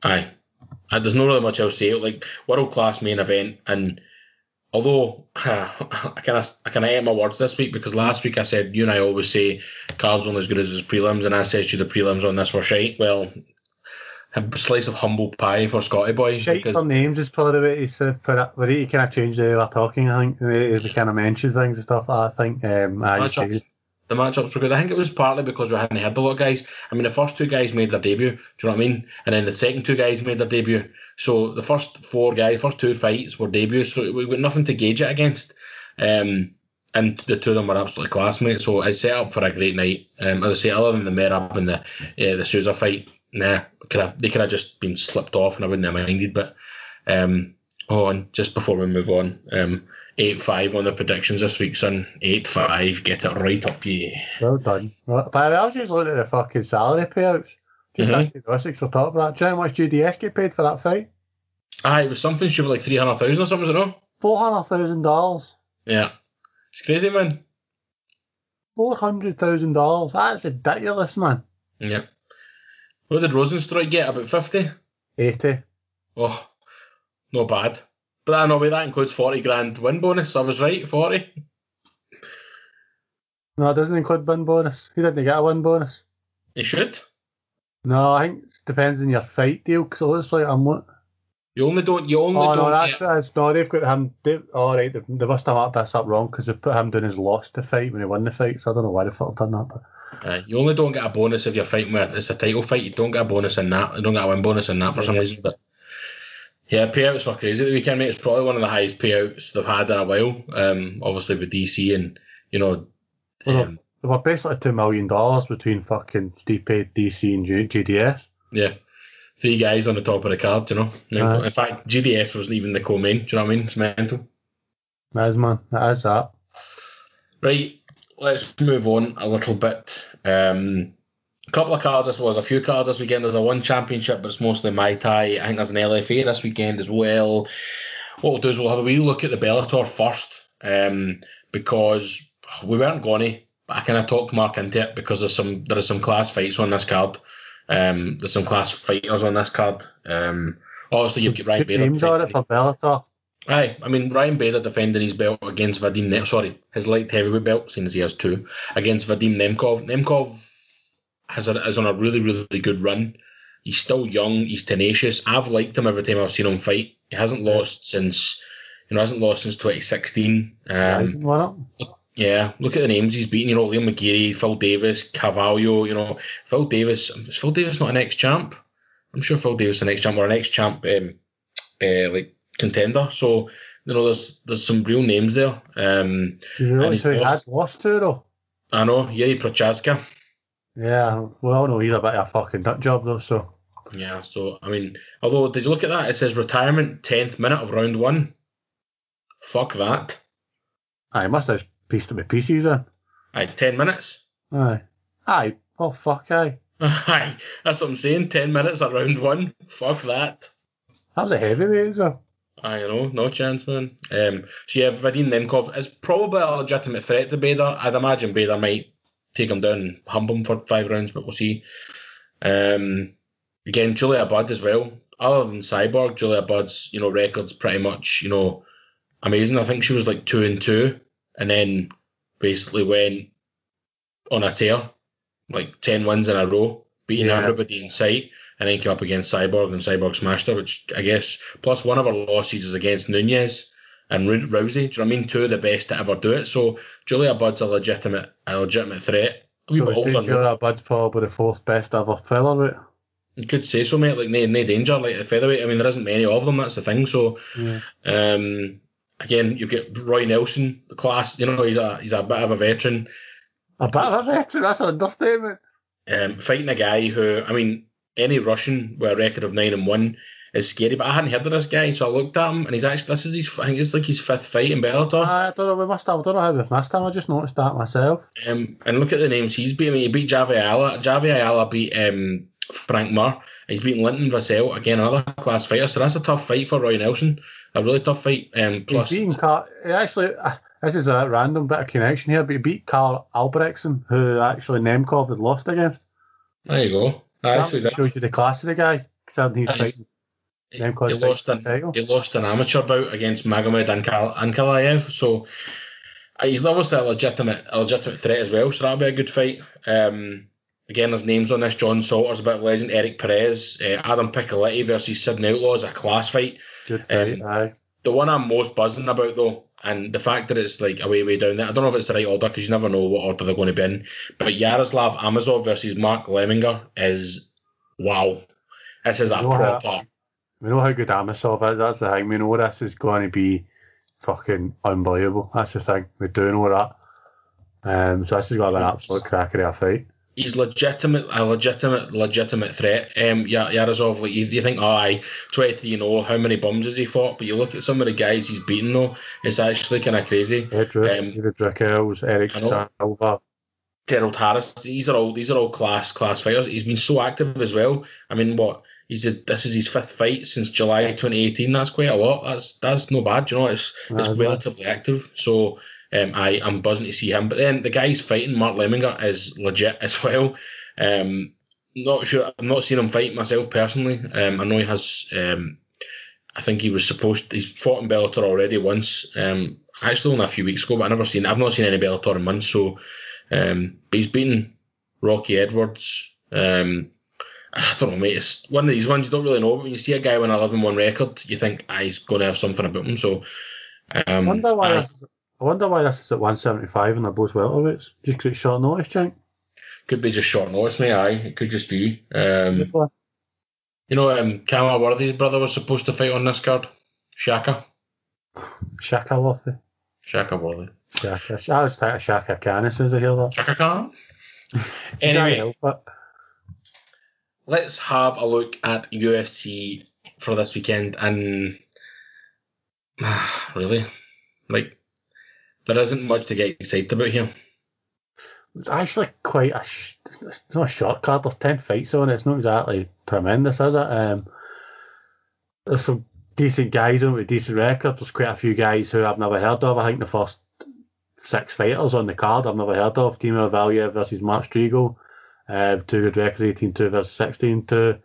aye, there's not really much else to say. Like world class main event, and although I kind of I kind of ate my words this week because last week I said you and I always say cards only as good as his prelims, and I said to you the prelims on this were shite. Well. A slice of humble pie for Scotty boy. Shite because- for names is probably the way to say put it. We need kind of changed the way we're talking, I think. The we kind of mention things and stuff I think. Um, I just the matchups were good. I think it was partly because we hadn't heard a lot of guys. I mean, the first two guys made their debut. Do you know what I mean? And then the second two guys made their debut. So the first four guys, first two fights were debuts. So we got nothing to gauge it against. Um, and the two of them were absolutely classmates. So it set up for a great night. Um, as I say, other than the Merab and the uh, the Souza fight, nah, could have they could have just been slipped off, and I wouldn't have minded. But um, oh, and just before we move on, um, eight five on the predictions this week, son. Eight five, get it right up you. Well done. Well, by the way, I was just looking at the fucking salary payouts. Just Mhm. mm-hmm. for top of that. Do you know how much JDS get paid for that fight? Ah, it was something stupid like three hundred thousand or something, was it no? Four hundred thousand dollars. Yeah, it's crazy, man. Four hundred thousand dollars. That's ridiculous, man. Yep. What did Rozenstruik get? About fifty. Eighty. Oh, not bad. But I know wait, that includes forty grand win bonus. I was right, forty. No, it doesn't include win bonus. He didn't get a win bonus. He should. No, I think it depends on your fight deal. Because it looks like I'm what You only don't. You only Oh don't. no, that's, get, that's no. They've got him. They, all right, they, they must have marked this up wrong because they put him down as lost the fight when he won the fight. So I don't know why the fuck done that. But uh, you only don't get a bonus if you're fighting with. It's a title fight. You don't get a bonus in that. You don't get a win bonus in that for some Yeah. reason. But yeah, payouts were crazy the weekend, mate. It's probably one of the highest payouts they've had in a while. Um, obviously with DC and you know. Well, Um, there were basically two million dollars between fucking Stipe, DC, and JDS. yeah, three guys on the top of the card. You know. Aye. in fact, JDS wasn't even the co-main. Do you know what I mean? It's mental. That is man. That is that. Right, let's move on a little bit. Um, couple of cards this was a few cards this weekend. There's a one championship, but it's mostly Muay Thai. I think there's an LFA this weekend as well. What we'll do is we'll have a wee look at the Bellator first, um, because we weren't going but I kind of talked Mark into it because there's some there is some class fights on this card. Um, there's some class fighters on this card. Um, obviously you've got Ryan Bader. names on it for Bellator. Aye, I mean Ryan Bader defending his belt against Vadim. Nem- sorry, his light heavyweight belt, seeing as he has two, against Vadim Nemkov. Nemkov has a, is on a really really good run. He's still young. He's tenacious. I've liked him every time I've seen him fight. He hasn't lost since you know hasn't lost since 2016. Um, one up. yeah, look at the names he's beaten. You know, Liam McGeary, Phil Davis, Carvalho. You know, Phil Davis. Is Phil Davis not an ex champ? I'm sure Phil Davis is an ex champ or an ex champ, um, uh, like contender. So you know, there's there's some real names there. Um, You really he's he had lost. lost to though. I know Yuri Prochazka. Yeah, well, no, he's a bit of a fucking nut job though. So Yeah. So I mean, although did you look at that? It says retirement, tenth minute of round one. Fuck that. I must have pieced it with pieces then. Aye, ten minutes. Aye, aye. Oh fuck, aye. Aye, that's what I'm saying. Ten minutes at round one. Fuck that. That was a heavyweight as well. I know, no chance, man. Um, so yeah, Vadim Nemkov is probably a legitimate threat to Bader. I'd imagine Bader might take him down and hump him for five rounds, but we'll see. Um, again, Julia Budd as well. Other than Cyborg, Julia Budd's you know records pretty much you know amazing. I think she was like two and two, and then basically went on a tear, like ten wins in a row, beating Yeah. everybody in sight, and then came up against Cyborg and Cyborg smashed her. Which I guess plus one of her losses is against Nunes and Rousey. Do you know what I mean? Two of the best to ever do it. So Julia Budd's a legitimate, a legitimate threat. A So bit we say older. Julia Budd's probably the fourth best ever featherweight. You could say so, mate. Like no, no danger. Like the featherweight. I mean, there isn't many of them. That's the thing. So Yeah. um, again, you get Roy Nelson, the class. You know, he's a he's a bit of a veteran. A bit of a veteran, that's an understatement. Um, fighting a guy who, I mean, any Russian with a record of nine and one is scary. But I hadn't heard of this guy, so I looked at him, and he's actually this is his. I think it's like his fifth fight in Bellator. I don't know, we must have, I don't know how we missed him, I just noticed that myself. Um, and look at the names he's beat. I mean, he beat Javi Ayala. Javi Ayala beat um, Frank Mir. He's beaten Linton Vassell again, another class fighter. So that's a tough fight for Roy Nelson. A really tough fight. Um, plus, He's beaten Carl, actually, uh, this is a random bit of connection here, but he beat Carl Albrektsson, who actually Nemkov had lost against. there you go. Actually that did. shows you the class of the guy, considering he's fighting. He he lost an he lost an amateur bout against Magomed Ankal- Ankalaev. So uh, he's obviously a legitimate a legitimate threat as well. So that'll be a good fight. Um, again, there's names on this. John Salter's a bit of a legend. Eric Perez, uh, Adam Piccolotti versus Sidney Outlaw is a class fight. Good fight, um, aye. The one I'm most buzzing about though, and the fact that it's like a way way down there. I don't know if it's the right order because you never know what order they're going to be in. But Yaroslav Amosov versus Mark Lemminger is wow. This is a proper. We know how good Amosov is, that's the thing. We know this is going to be fucking unbelievable. That's the thing. We do know that. Um, so this is going to be an absolute cracker of a fight. he's legitimate, a legitimate, legitimate threat. Um, Ya- Yarazov, like you, you think, oh, aye, twenty three and oh, how many bums has he fought? But you look at some of the guys he's beaten though, it's actually kind of crazy. Ed Ruth, Um, David Drickels, Eric. Silva. Terrell Harris, these are all these are all class class fighters. He's been so active as well. I mean, what he's a, this is his fifth fight since July 2018. That's quite a lot. That's that's no bad. You know, it's That it's relatively active. So um, I am buzzing to see him. But then the guy's fighting Mark Lemminger is legit as well. Um, not sure. I'm not seeing him fight myself personally. Um, I know he has. Um, I think he was supposed. He's fought in Bellator already once. Um, actually only a few weeks ago, but I never seen. I've not seen any Bellator in months. So, um, but he's beaten Rocky Edwards. Um, I don't know, mate. It's one of these ones you don't really know. But when you see a guy with an 11 1 record, you think ah, he's going to have something about him. So, I um, wonder why. This is, I wonder why this is at 175 and they're both welterweights. Just 'cause it's short notice, Jink. could be just short notice, mate. Aye, it could just be. Um, you know, um, Kamala Worthy's brother was supposed to fight on this card. Shaka. Shaka Worthy. Shaka Worthy. Shaka. I was thinking Chaka Khan as soon as I hear that. Chaka Khan. Anyway. Let's have a look at UFC for this weekend. And really, like, there isn't much to get excited about here. It's actually quite a. Sh- it's not a short card. There's ten fights on it. It's not exactly tremendous, is it? Um, there's some decent guys on it with decent records. There's quite a few guys who I've never heard of. I think the first six fighters on the card I've never heard of. Timur Valiev versus Mark Striegl. Uh, two good records, 18-2 versus 16-2.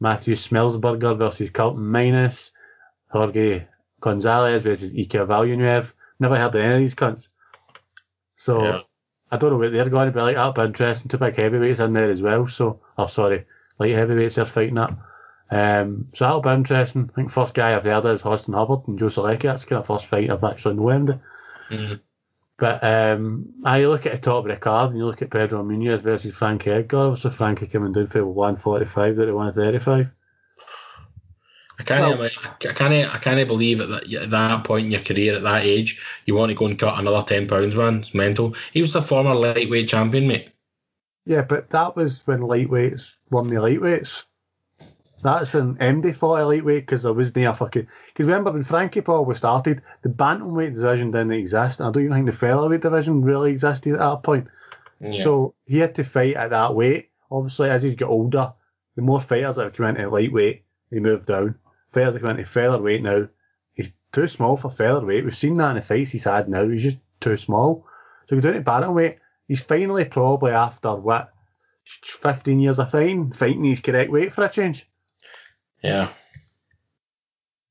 Matthew Semelsberger versus Carlton Minus. Jorge Gonzalez versus Ike Valuev. Never heard of any of these cunts. So Yeah. I don't know what they're going to be like. That'll be interesting. Two big heavyweights in there as well. So, oh sorry, light heavyweights they're fighting that. Um, so that'll be interesting. I think first guy I've heard of is Austin Hubbard and Joe Solecki. That's kind of first fight I've actually known him. Mhm. But um, I look at the top of the card and you look at Pedro Munhoz versus Frank Edgar. Obviously, Frankie coming down for 145 to 135. I can't, Well- I can't, I can't believe at that, at that point in your career, at that age, you want to go and cut another ten pounds, man. It's mental. He was the former lightweight champion, mate. Yeah, but that was when lightweights won the lightweights. That's when MD fought a lightweight because there was no fucking. Because remember when Frankie Paul was started, the bantamweight division didn't exist, and I don't even think the featherweight division really existed at that point. Yeah. So he had to fight at that weight. Obviously, as he's got older, the more fighters that have come into lightweight, he moved down. Fighters that come into featherweight now, he's too small for featherweight. We've seen that in the fights he's had now. He's just too small. So go down to bantamweight. He's finally probably after what, 15 years of fighting, fighting his correct weight for a change. Yeah.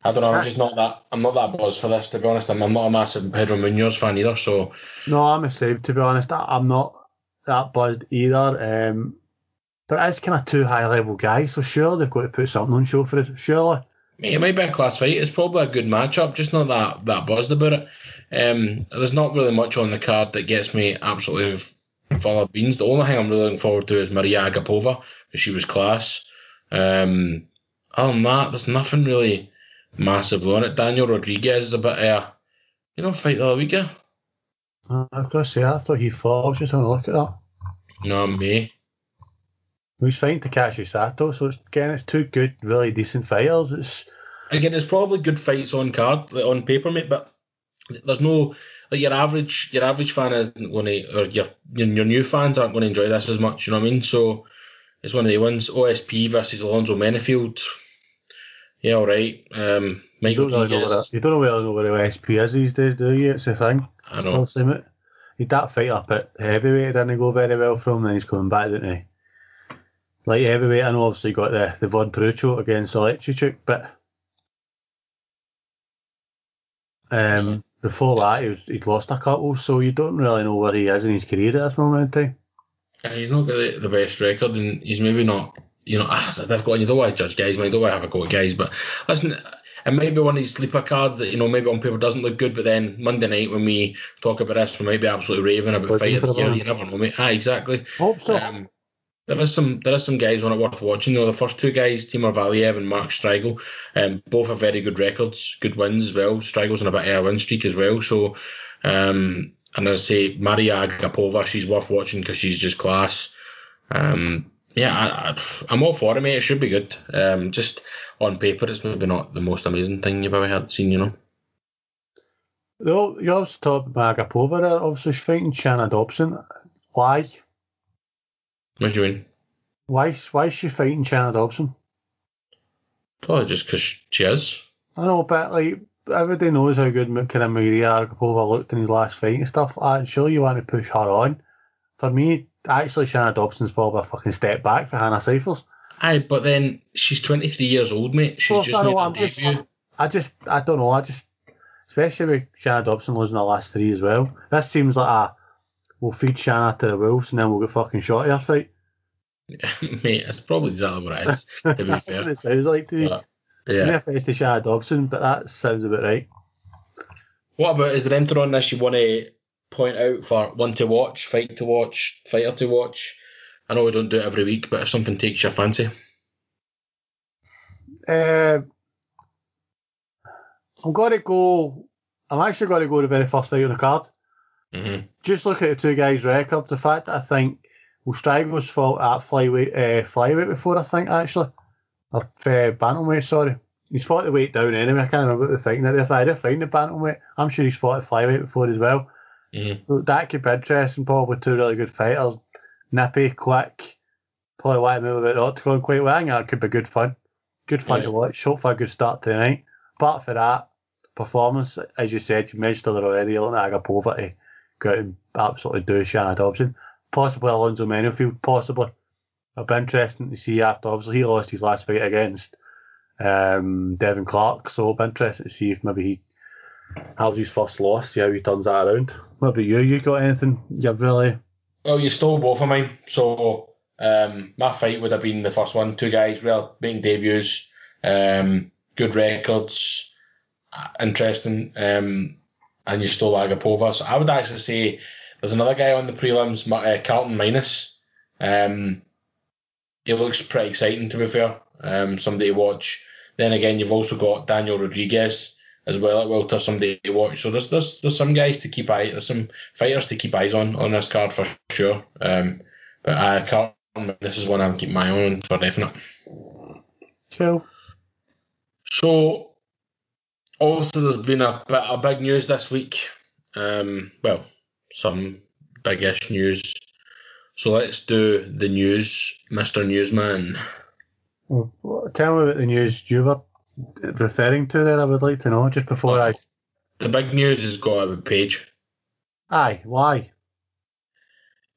I don't know. I'm just not that. I'm not that buzzed for this, to be honest. I'm, I'm not a massive Pedro Munhoz fan either. So No, I'm the same, to be honest. I, I'm not that buzzed either. Um, but it's kind of two high level guys, so sure they've got to put something on show for it, surely. it might be a class fight. It's probably a good matchup. Just not that that buzzed about it. Um, there's not really much on the card that gets me absolutely full of beans. The only thing I'm really looking forward to is Maria Agapova she was class. Um, other than that, there's nothing really massive on it. Daniel Rodriguez is a bit, uh, you know, fight the other week. yeah? Uh, I was going to say, I thought he fought. I was just having a look at that. No, me. He's fighting Takashi Sato, so it's, again, it's two good, really decent fighters. It's Again, it's probably good fights on card, like on paper, mate, but there's no like your average your average fan isn't going to, or your your new fans aren't going to enjoy this as much. You know what I mean? So it's one of the ones. OSP versus Alonzo Menifield. Yeah, all right. Um, you don't really where you don't know where the SP is these days, do you? It's the thing. I know. Mate. He that fight up at heavyweight didn't go very well for him, then he's coming back, didn't he? Like heavyweight, I know obviously got the the Von Prucho against Oleksiejczuk, but um, before that he was, he'd lost a couple, so you don't really know where he is in his career at this moment in time. Yeah, he's not got the, the best record, and he's maybe not. You know, ah, difficult. And you don't want to judge guys, man. You don't want to have a go at guys. But listen, it might be one of these sleeper cards that you know maybe on paper doesn't look good, but then Monday night when we talk about this, we might be absolutely raving about Looking fight of the the year. You never know, mate. Ah, exactly. Hope so. Um, there is some there is some guys on it worth watching. You know, the first two guys, Timur Valiev and Mark Striegl, um, both have very good records, good wins as well. Striegl's on a bit of a win streak as well. So, um, and as I say, Maria Agapova, she's worth watching because she's just class. Um, yeah, I, I, I'm all for it, mate. It should be good. Um, just on paper, it's maybe not the most amazing thing you've ever had seen. You know. Though you also talked about Agapova there, obviously she's fighting Shana Dobson. Why? What's you mean? Why? Why is she fighting Shana Dobson? Probably just because she is. I know, but like everybody knows how good kind of Maria Agapova looked in his last fight and stuff. I'm sure you want to push her on. For me, actually, Shana Dobson's probably a fucking step back for Hannah Seifels. Aye, but then she's 23 years old, mate. She's Well, just I made her just- debut. I just, I don't know. I just, especially with Shanna Dobson losing her last three as well. This seems like a we'll feed Shana to the wolves and then we'll get fucking shot at her fight. Mate, it's probably exactly what it is, to be That's what fair. it sounds like to me. But, Yeah. yeah. face to Shad Dobson, but that sounds about right. What about, is there anything on this you want to point out for one to watch, fight to watch, fighter to watch? I know we don't do it every week, but if something takes your fancy. Uh, I'm going to go. I'm actually going to go to the very first fight on the card. hmm Just look at the two guys' records. The fact that I think well, Striegl's fought at flyweight, uh, flyweight before. I think actually, or uh, bantamweight. Sorry, he's fought the weight down anyway. I can't remember what the fighting. If I did find the bantamweight, I'm sure he's fought at flyweight before as well. hmm So that could be interesting. Probably two really good fighters. Nippy, quick. Probably want to move about the octagon quite well. I think that could be good fun. Good fun Yeah. to watch. Hopefully a good start to the night. Apart for that, performance, as you said, you mentioned it already, looking at Agapova to go out and absolutely do Shannon Dobson. Possibly Alonzo Menifield, possibly. It'll be interesting to see after, obviously, he lost his last fight against um, Devin Clark, so it'll be interesting to see if maybe he has his first loss, see how he turns that around. What about you? You got anything you've really. Well, you stole both of mine. So um, my fight would have been the first one. Two guys, real making debuts, um, good records, uh, interesting. Um, and you stole Agapova. So I would actually say there's another guy on the prelims, uh, Carlton Minus. Um, he looks pretty exciting, to be fair. Um, somebody to watch. Then again, you've also got Daniel Rodriguez as well at welter, somebody to watch. So there's there's there's some guys to keep eye, there's some fighters to keep eyes on on this card for sure. Um, but uh, Carlton, this is one I'm keeping my eye on for definite. Cool. So, also, there's been a bit of big news this week. Um, well, some big-ish news. So let's do the news, Mr. Newsman. Well, tell me about the news you were referring to there. I would like to know just before I. Oh, the big news has got about page. Aye, why?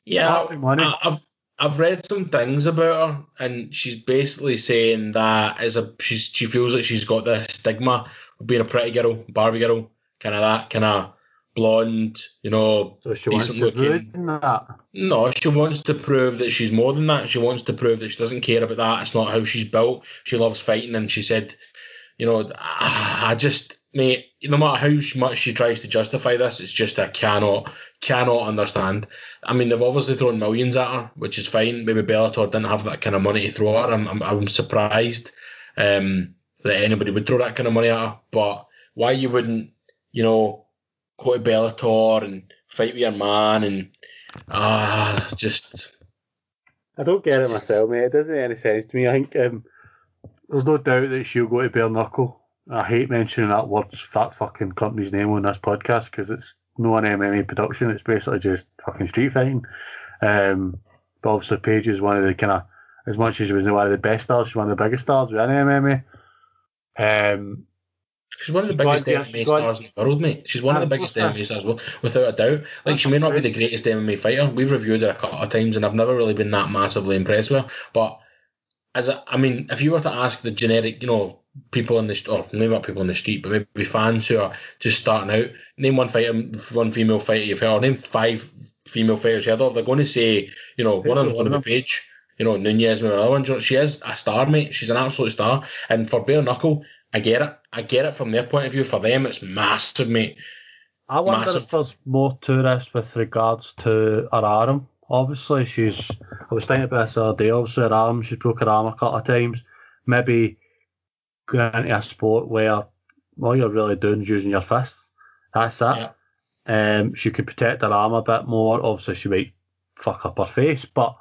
Yeah. I, I've I've read some things about her, and she's basically saying that as a she's she feels like she's got the stigma of being a pretty girl, Barbie girl, kind of that kind of blonde, you know, So she wants decent to looking. that. No, she wants to prove that she's more than that. She wants to prove that she doesn't care about that. It's not how she's built. She loves fighting, and she said, you know, I I just, mate, no matter how much she tries to justify this, it's just I cannot, cannot understand. I mean, they've obviously thrown millions at her, which is fine. Maybe Bellator didn't have that kind of money to throw at her. I'm, I'm, I'm surprised um, that anybody would throw that kind of money at her. But why you wouldn't, you know, go to Bellator and fight with your man and ah, just I don't get it myself, mate. It doesn't make any sense to me. I think um, there's no doubt that she'll go to bare knuckle. I hate mentioning that word's that fucking company's name on this podcast because it's no an MMA production. It's basically just fucking street fighting. Um, but obviously, Paige is one of the kind of as much as she was one of the best stars, she's one of the biggest stars within MMA. Um, She's one of the Go biggest on, yeah, MMA go on. stars in the world, mate. She's one of the biggest what's MMA stars, well, without a doubt. Like, she may not be the greatest MMA fighter. We've reviewed her a couple of times, and I've never really been that massively impressed with her. But, as a, I mean, if you were to ask the generic, you know, people in the, st- or maybe not people in the street, but maybe fans who are just starting out, name one fighter, one female fighter you've heard, or name five female fighters you heard of, they're going to say, you know, one of them's One going to be Paige. You know, Nunes, maybe another one. She is a star, mate. She's an absolute star. And for bare knuckle, I get it. I get it from their point of view. For them, it's massive, mate. I wonder Massive. if there's more to this with regards to her arm. Obviously, she's. I was thinking about this the other day. Obviously, her arm, she's broke her arm a couple of times. Maybe going into a sport where all you're really doing is using your fists. That's it. Yeah. Um, she could protect her arm a bit more. Obviously, she might fuck up her face, but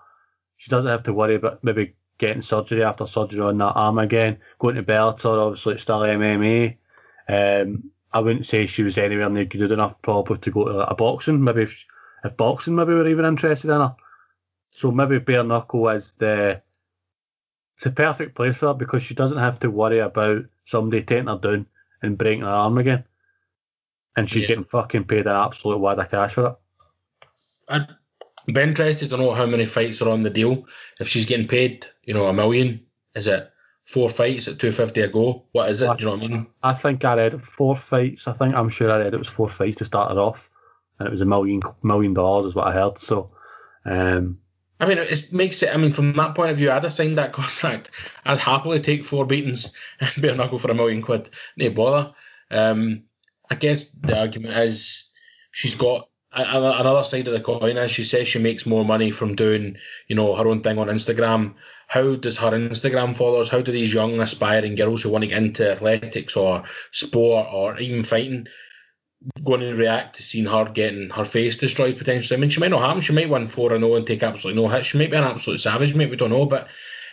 she doesn't have to worry about maybe getting surgery after surgery on that arm again. Going to Bellator, obviously, it's still MMA. Um, I wouldn't say she was anywhere near good enough probably to go to a boxing. Maybe if, if boxing maybe were even interested in her. So maybe bare knuckle is the it's a perfect place for her because she doesn't have to worry about somebody taking her down and breaking her arm again. And she's Yeah. getting fucking paid an absolute wad of cash for it. I'd be interested to know how many fights are on the deal. If she's getting paid, you know, a million, is it four fights at two fifty a go? What is it? Do you know what I mean? I think I read four fights. I think I'm sure I read it was four fights to start it off, and it was a million million dollars is what I heard. So, um, I mean, it makes it. I mean, from that point of view, I'd have signed that contract. I'd happily take four beatings and bare knuckle for a million quid. No bother. Um, I guess the argument is she's got another side of the coin. As she says, she makes more money from doing, you know, her own thing on Instagram. How does her Instagram followers? How do these young aspiring girls who want to get into athletics or sport or even fighting? going to react to seeing her getting her face destroyed potentially. I mean, she might not happen. She might win 4 and 0 and take absolutely no hit. She might be an absolute savage, Maybe We don't know. But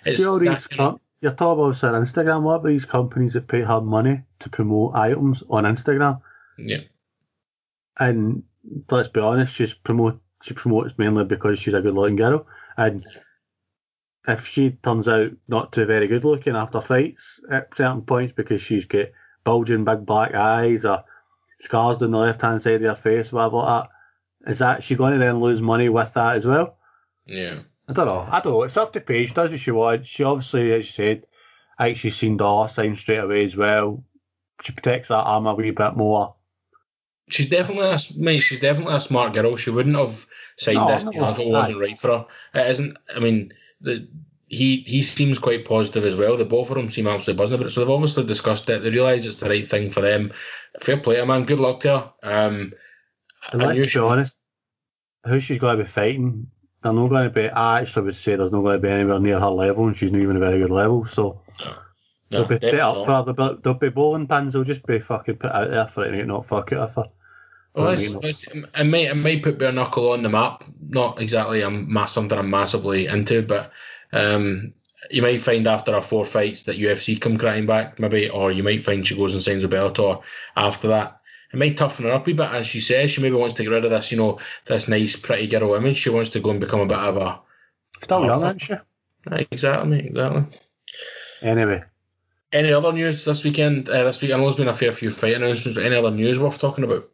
it's. all these com- you're talking about on Instagram. What about these companies that pay her money to promote items on Instagram? Yeah. And let's be honest, she's promote she promotes mainly because she's a good looking girl. And if she turns out not to be very good looking after fights at certain points because she's got bulging big black eyes or scars down the left hand side of her face, whatever like that. Is that she going to then lose money with that as well? Yeah. I don't know. I don't know. It's up to Paige. Does what she wants. She obviously, as you said, she's seen dollar signs straight away as well. She protects that arm a wee bit more. She's definitely a mate, she's definitely a smart girl. She wouldn't have signed no, this deal if it wasn't right for her. It isn't. I mean, the, he he seems quite positive as well. The both of them seem absolutely buzzing about it. So they've obviously discussed it. They realise it's the right thing for them. Fair play, man. Good luck to her. Um, let's be honest, who she's going to be fighting, they're not going to be. I actually would say there's not going to be anywhere near her level, and she's not even a very good level. So no. No, they'll be set up for her. They'll be, they'll be bowling pins. They'll just be fucking put out there for it and not fuck it her. Well, it might it might put bare knuckle on the map. Not exactly mass something I'm massively into, but um, you might find after her four fights that UFC come crying back, maybe, or you might find she goes and signs with Bellator after that. It might toughen her up a bit, as she says. She maybe wants to get rid of this, you know, this nice, pretty girl image. She wants to go and become a bit of a. Still young, isn't she? Exactly, mate, exactly. Anyway. Any other news this weekend? Uh, this week, I know there's been a fair few fight announcements, but any other news worth talking about?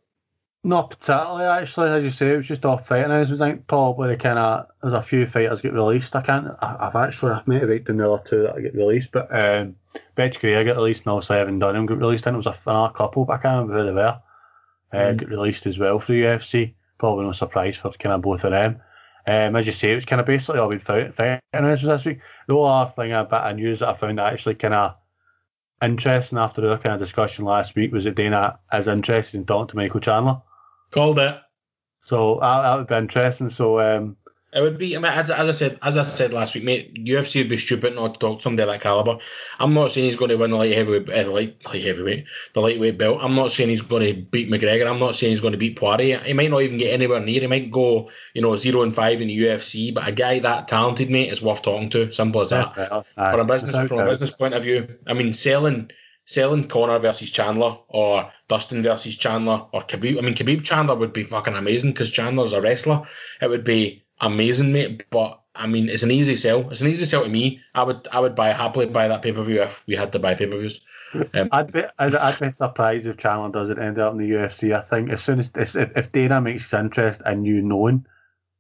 Not particularly, actually. As you say, it was just off fighting announcements. I think probably the kind of there's a few fighters get released. I can't. I, have actually I may have written down the other two that I get released, but um, Betch Greer got released, and also Evan Dunham got released. And it was a, another couple, but I can't remember who they were. Uh, mm. Got released as well for the UFC. Probably no surprise for kind of both of them. Um, as you say, it was kind of basically all been fighting, announcements this week. The other thing, a bit of news that I found actually kind of interesting after the kind of discussion last week was that Dana is interested in talking to Michael Chandler. Called it. So that, that would be interesting. So um, it would be. I mean, as, as, I said, as I said last week, mate, UFC would be stupid not to talk to somebody of that caliber. I'm not saying he's going to win the light heavyweight, uh, light, light heavyweight, the lightweight belt. I'm not saying he's going to beat McGregor. I'm not saying he's going to beat Poirier. He might not even get anywhere near. He might go, you know, zero and five in the UFC. But a guy that talented, mate, is worth talking to. Simple as that. Yeah, from a business, from a business point of view, I mean, selling selling Conor versus Chandler or Dustin versus Chandler or Khabib. I mean, Khabib Chandler would be fucking amazing because Chandler's a wrestler. It would be amazing, mate. But I mean, it's an easy sell. It's an easy sell to me. I would, I would buy happily buy that pay per view if we had to buy pay per views. Um, I'd be, I'd, I'd, be surprised if Chandler doesn't end up in the UFC. I think as soon as if, if Dana makes his interest and you knowing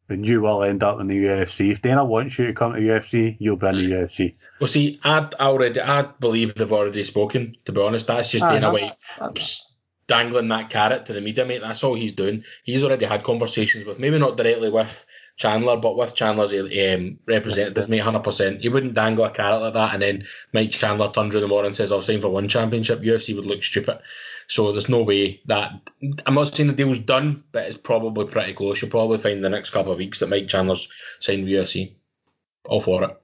then you will end up in the UFC. If Dana wants you to come to the UFC, you'll be in the UFC. Well, see, I already, I believe they've already spoken. To be honest, that's just Dana White dangling that carrot to the media, mate. That's all he's doing. He's already had conversations with, maybe not directly with Chandler, but with Chandler's um, representatives, mate, hundred percent. He wouldn't dangle a carrot like that, and then Mike Chandler turns around the morning and says, "I'll sign for one championship." UFC would look stupid. So there's no way that I'm not saying the deal's done, but it's probably pretty close. You'll probably find the next couple of weeks that Mike Chandler's signed with UFC. All for it.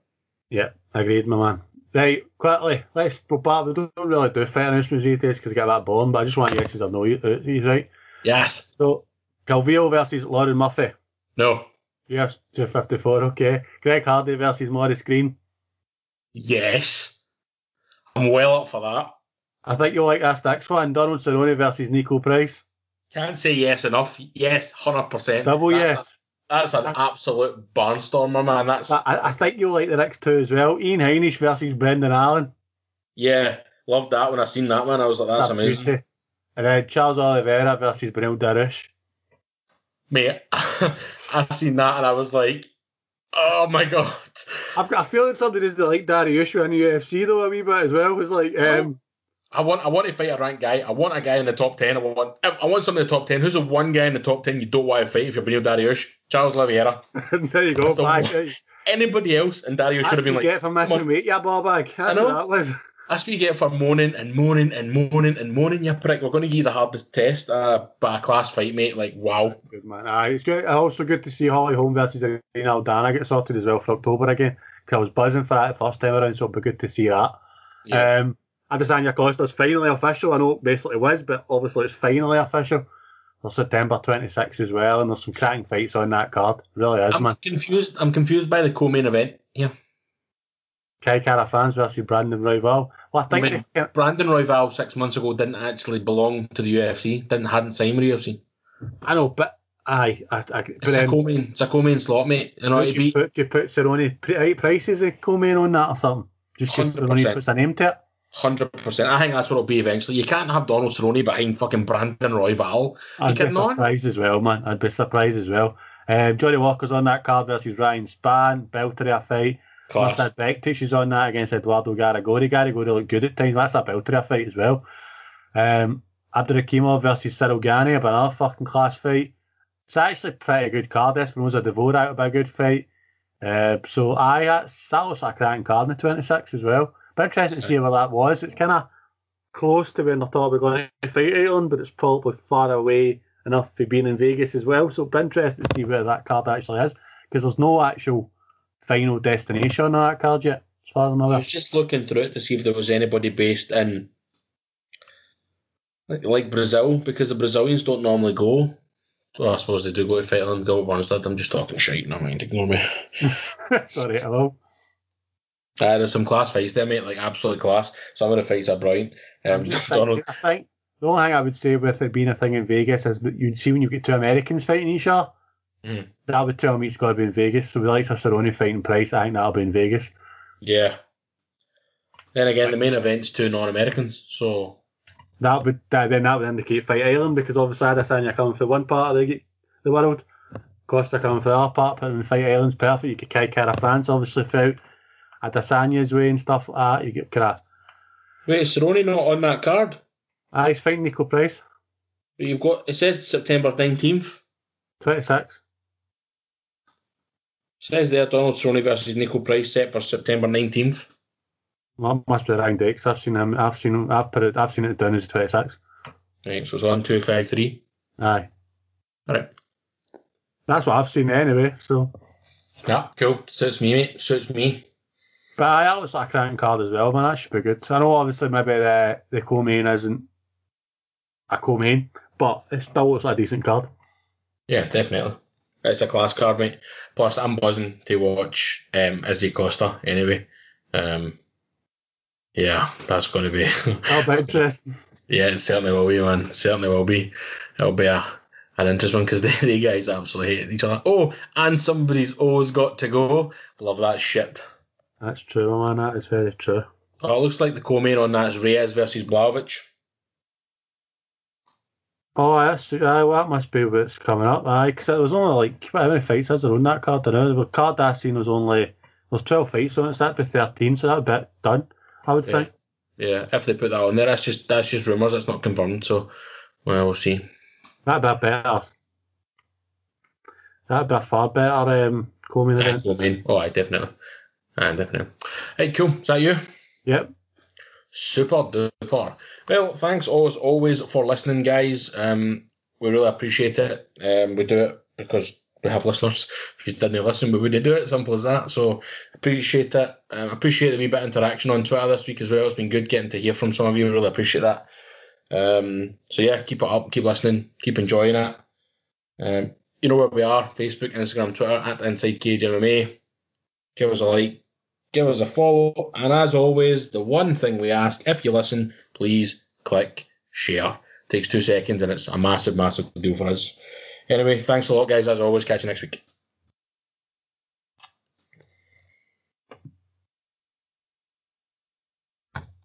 Yeah, agreed, my man. Right, quickly, let's go back. We don't really do fight announcements these days because we get that born, but I just want yeses or no. He's right. Yes. So, Calvillo versus Lauren Murphy. No. Yes, 254, okay. Greg Hardy versus Maurice Greene. Yes. I'm well up for that. I think you'll like this next one Donald Cerrone versus Niko Price. Can't say yes enough. Yes, 100%. Double that's yes. A, that's an absolute barnstormer, man. That's. I, I, think you'll like the next two as well. Ian Heinisch versus Brendan Allen. Yeah, loved that when I seen that one. I was like, that's, that's amazing. Beauty. And then Charles Oliveira versus Beneil Dariush. Mate, I seen that and I was like, oh my god. I've got a feeling somebody doesn't like Dariush in the UFC though a wee bit as well. It's like, um, I want I want to fight a ranked guy. I want a guy in the top ten. I want I want somebody in the top ten. Who's the one guy in the top ten you don't want to fight if you're Beneil Dariush? Charles Oliveira. there you go. The. Anybody else, and Dariush should have been you like, get for "Come missing on." weight, yeah, ball bag. That's know. what that was. That's what you get for moaning and moaning and moaning and moaning, you prick. We're going to give you the hardest test, uh, but a class fight, mate. Like, wow. Good man. Aye, it's good. Also good to see Holly Holm versus Irene Aldana get sorted as well for October again. Because I was buzzing for that the first time around, so it'll be good to see that. Yeah. Um, Adesanya Costa's finally official. I know it basically was, but obviously it's finally official. For September 26 as well, and there's some cracking fights on that card. Really is, I'm man. confused. I'm confused by the co-main event here. Kai Kara France versus Brandon Royval. Well, I think I mean, they- Brandon Royval six months ago didn't actually belong to the UFC. Didn't hadn't signed with the UFC. I know, but aye, I, I, but It's a co-main. It's a co-main slot, mate. You know, it'd you be put, do you put Cerrone right prices of co-main on that or something? Just because 100%. Cerrone puts a name to it. Hundred percent. I think that's what it'll be eventually. You can't have Donald Cerrone behind fucking Brandon Royval. I'd be cannot? surprised as well, man. I'd be surprised as well. Um, Johnny Walker's on that card versus Ryan Spann. Belter a fight. Class. Mirsad Bektic is on that against Eduardo Garagori. Garagori looked good at times. That's a Belter fight as well. Um, Abdurakhimov versus Cyril Gane, another fucking class fight. It's actually pretty good card. Espinosa Devora out of a good fight. Uh, so I that's, that looks like a cracking card in the 26 as well. But interesting to see where that was. It's kind of close to when they're probably going to fight Ireland, but it's probably far away enough for being in Vegas as well. So it'll be interesting to see where that card actually is because there's no actual final destination on that card yet, as far as I was just looking through it to see if there was anybody based in like, like Brazil, because the Brazilians don't normally go. Well, I suppose they do go to fight on go at Wanstead. I'm just talking shit. shite, no mind, ignore me. Sorry, hello. Uh, there's some class fights there, mate, like absolute class. Some of the fights are brilliant. Um, Donald, I think the only thing I would say with it being a thing in Vegas is you'd see when you get two Americans fighting each other, Mhm. that would tell me it's got to be in Vegas. So we like Cerrone fighting Price, I think that'll be in Vegas. yeah. Then again, the main event's two non-Americans, so That would that, then that would indicate Fight Island because obviously Adesanya coming for one part of the, the world, Costa coming for the other part, but then Fight Island's perfect. You get Kai Kara France obviously throughout Adesanya's way and stuff like that. You get of wait, is Cerrone not on that card? ah, he's fighting Niko Price, But you've got it says September nineteenth. twenty six. Says there Donald Cerrone versus Niko Price set for September nineteenth. Well, must be wrong dates. I've seen him. I've seen him. I've put it. I've seen it down as twenty six. Right, so it's on two five three. Aye, Alright. that's what I've seen anyway. So, Yeah, cool. Suits me, mate. Suits me. But that looks like a cracking card as well, man. That should be good. I know obviously maybe the the co-main isn't a co-main, but it still looks like a decent card. Yeah, definitely. It's a class card, mate. Plus, I'm buzzing to watch um, Izzy Costa anyway. Um, yeah, that's going to be. That'll be interesting. yeah, it certainly will be, man. Certainly will be. It'll be a an interesting one because the, the guys absolutely hate each other. Oh, and somebody's O's got to go. Love that shit. That's true, man. That is very true. Oh, it looks like the co-main on that is Reyes versus Blachowicz. Oh, that's aye, well, that must be what's coming up. Aye, because it was only like how many fights is there on that card? I know the card I seen was only there's twelve fights on it. So that'd be thirteen. So that'd be done. I would Yeah. think. Yeah, if they put that on there, that's just that's just rumours. It's not confirmed. So, well, we'll see. That'd be a better. That'd be a far better um, co-main event. co-main. Oh, aye, definitely. Aye, definitely. Hey, cool. Is that you? Yep. Super duper. Well, thanks always always for listening, guys. Um, we really appreciate it. Um, we do it because we have listeners. If you didn't listen, we wouldn't do it. Simple as that. So appreciate it. Um, appreciate the wee bit of interaction on Twitter this week as well. It's been good getting to hear from some of you. We really appreciate that. Um, so yeah, keep it up, keep listening, keep enjoying it. Um, you know where we are: Facebook, Instagram, Twitter at Inside Cage MMA. Give us a like, give us a follow, and as always, the one thing we ask: if you listen, please click share. takes two seconds, and it's a massive, massive deal for us. Anyway, thanks a lot, guys. As always, catch you next week.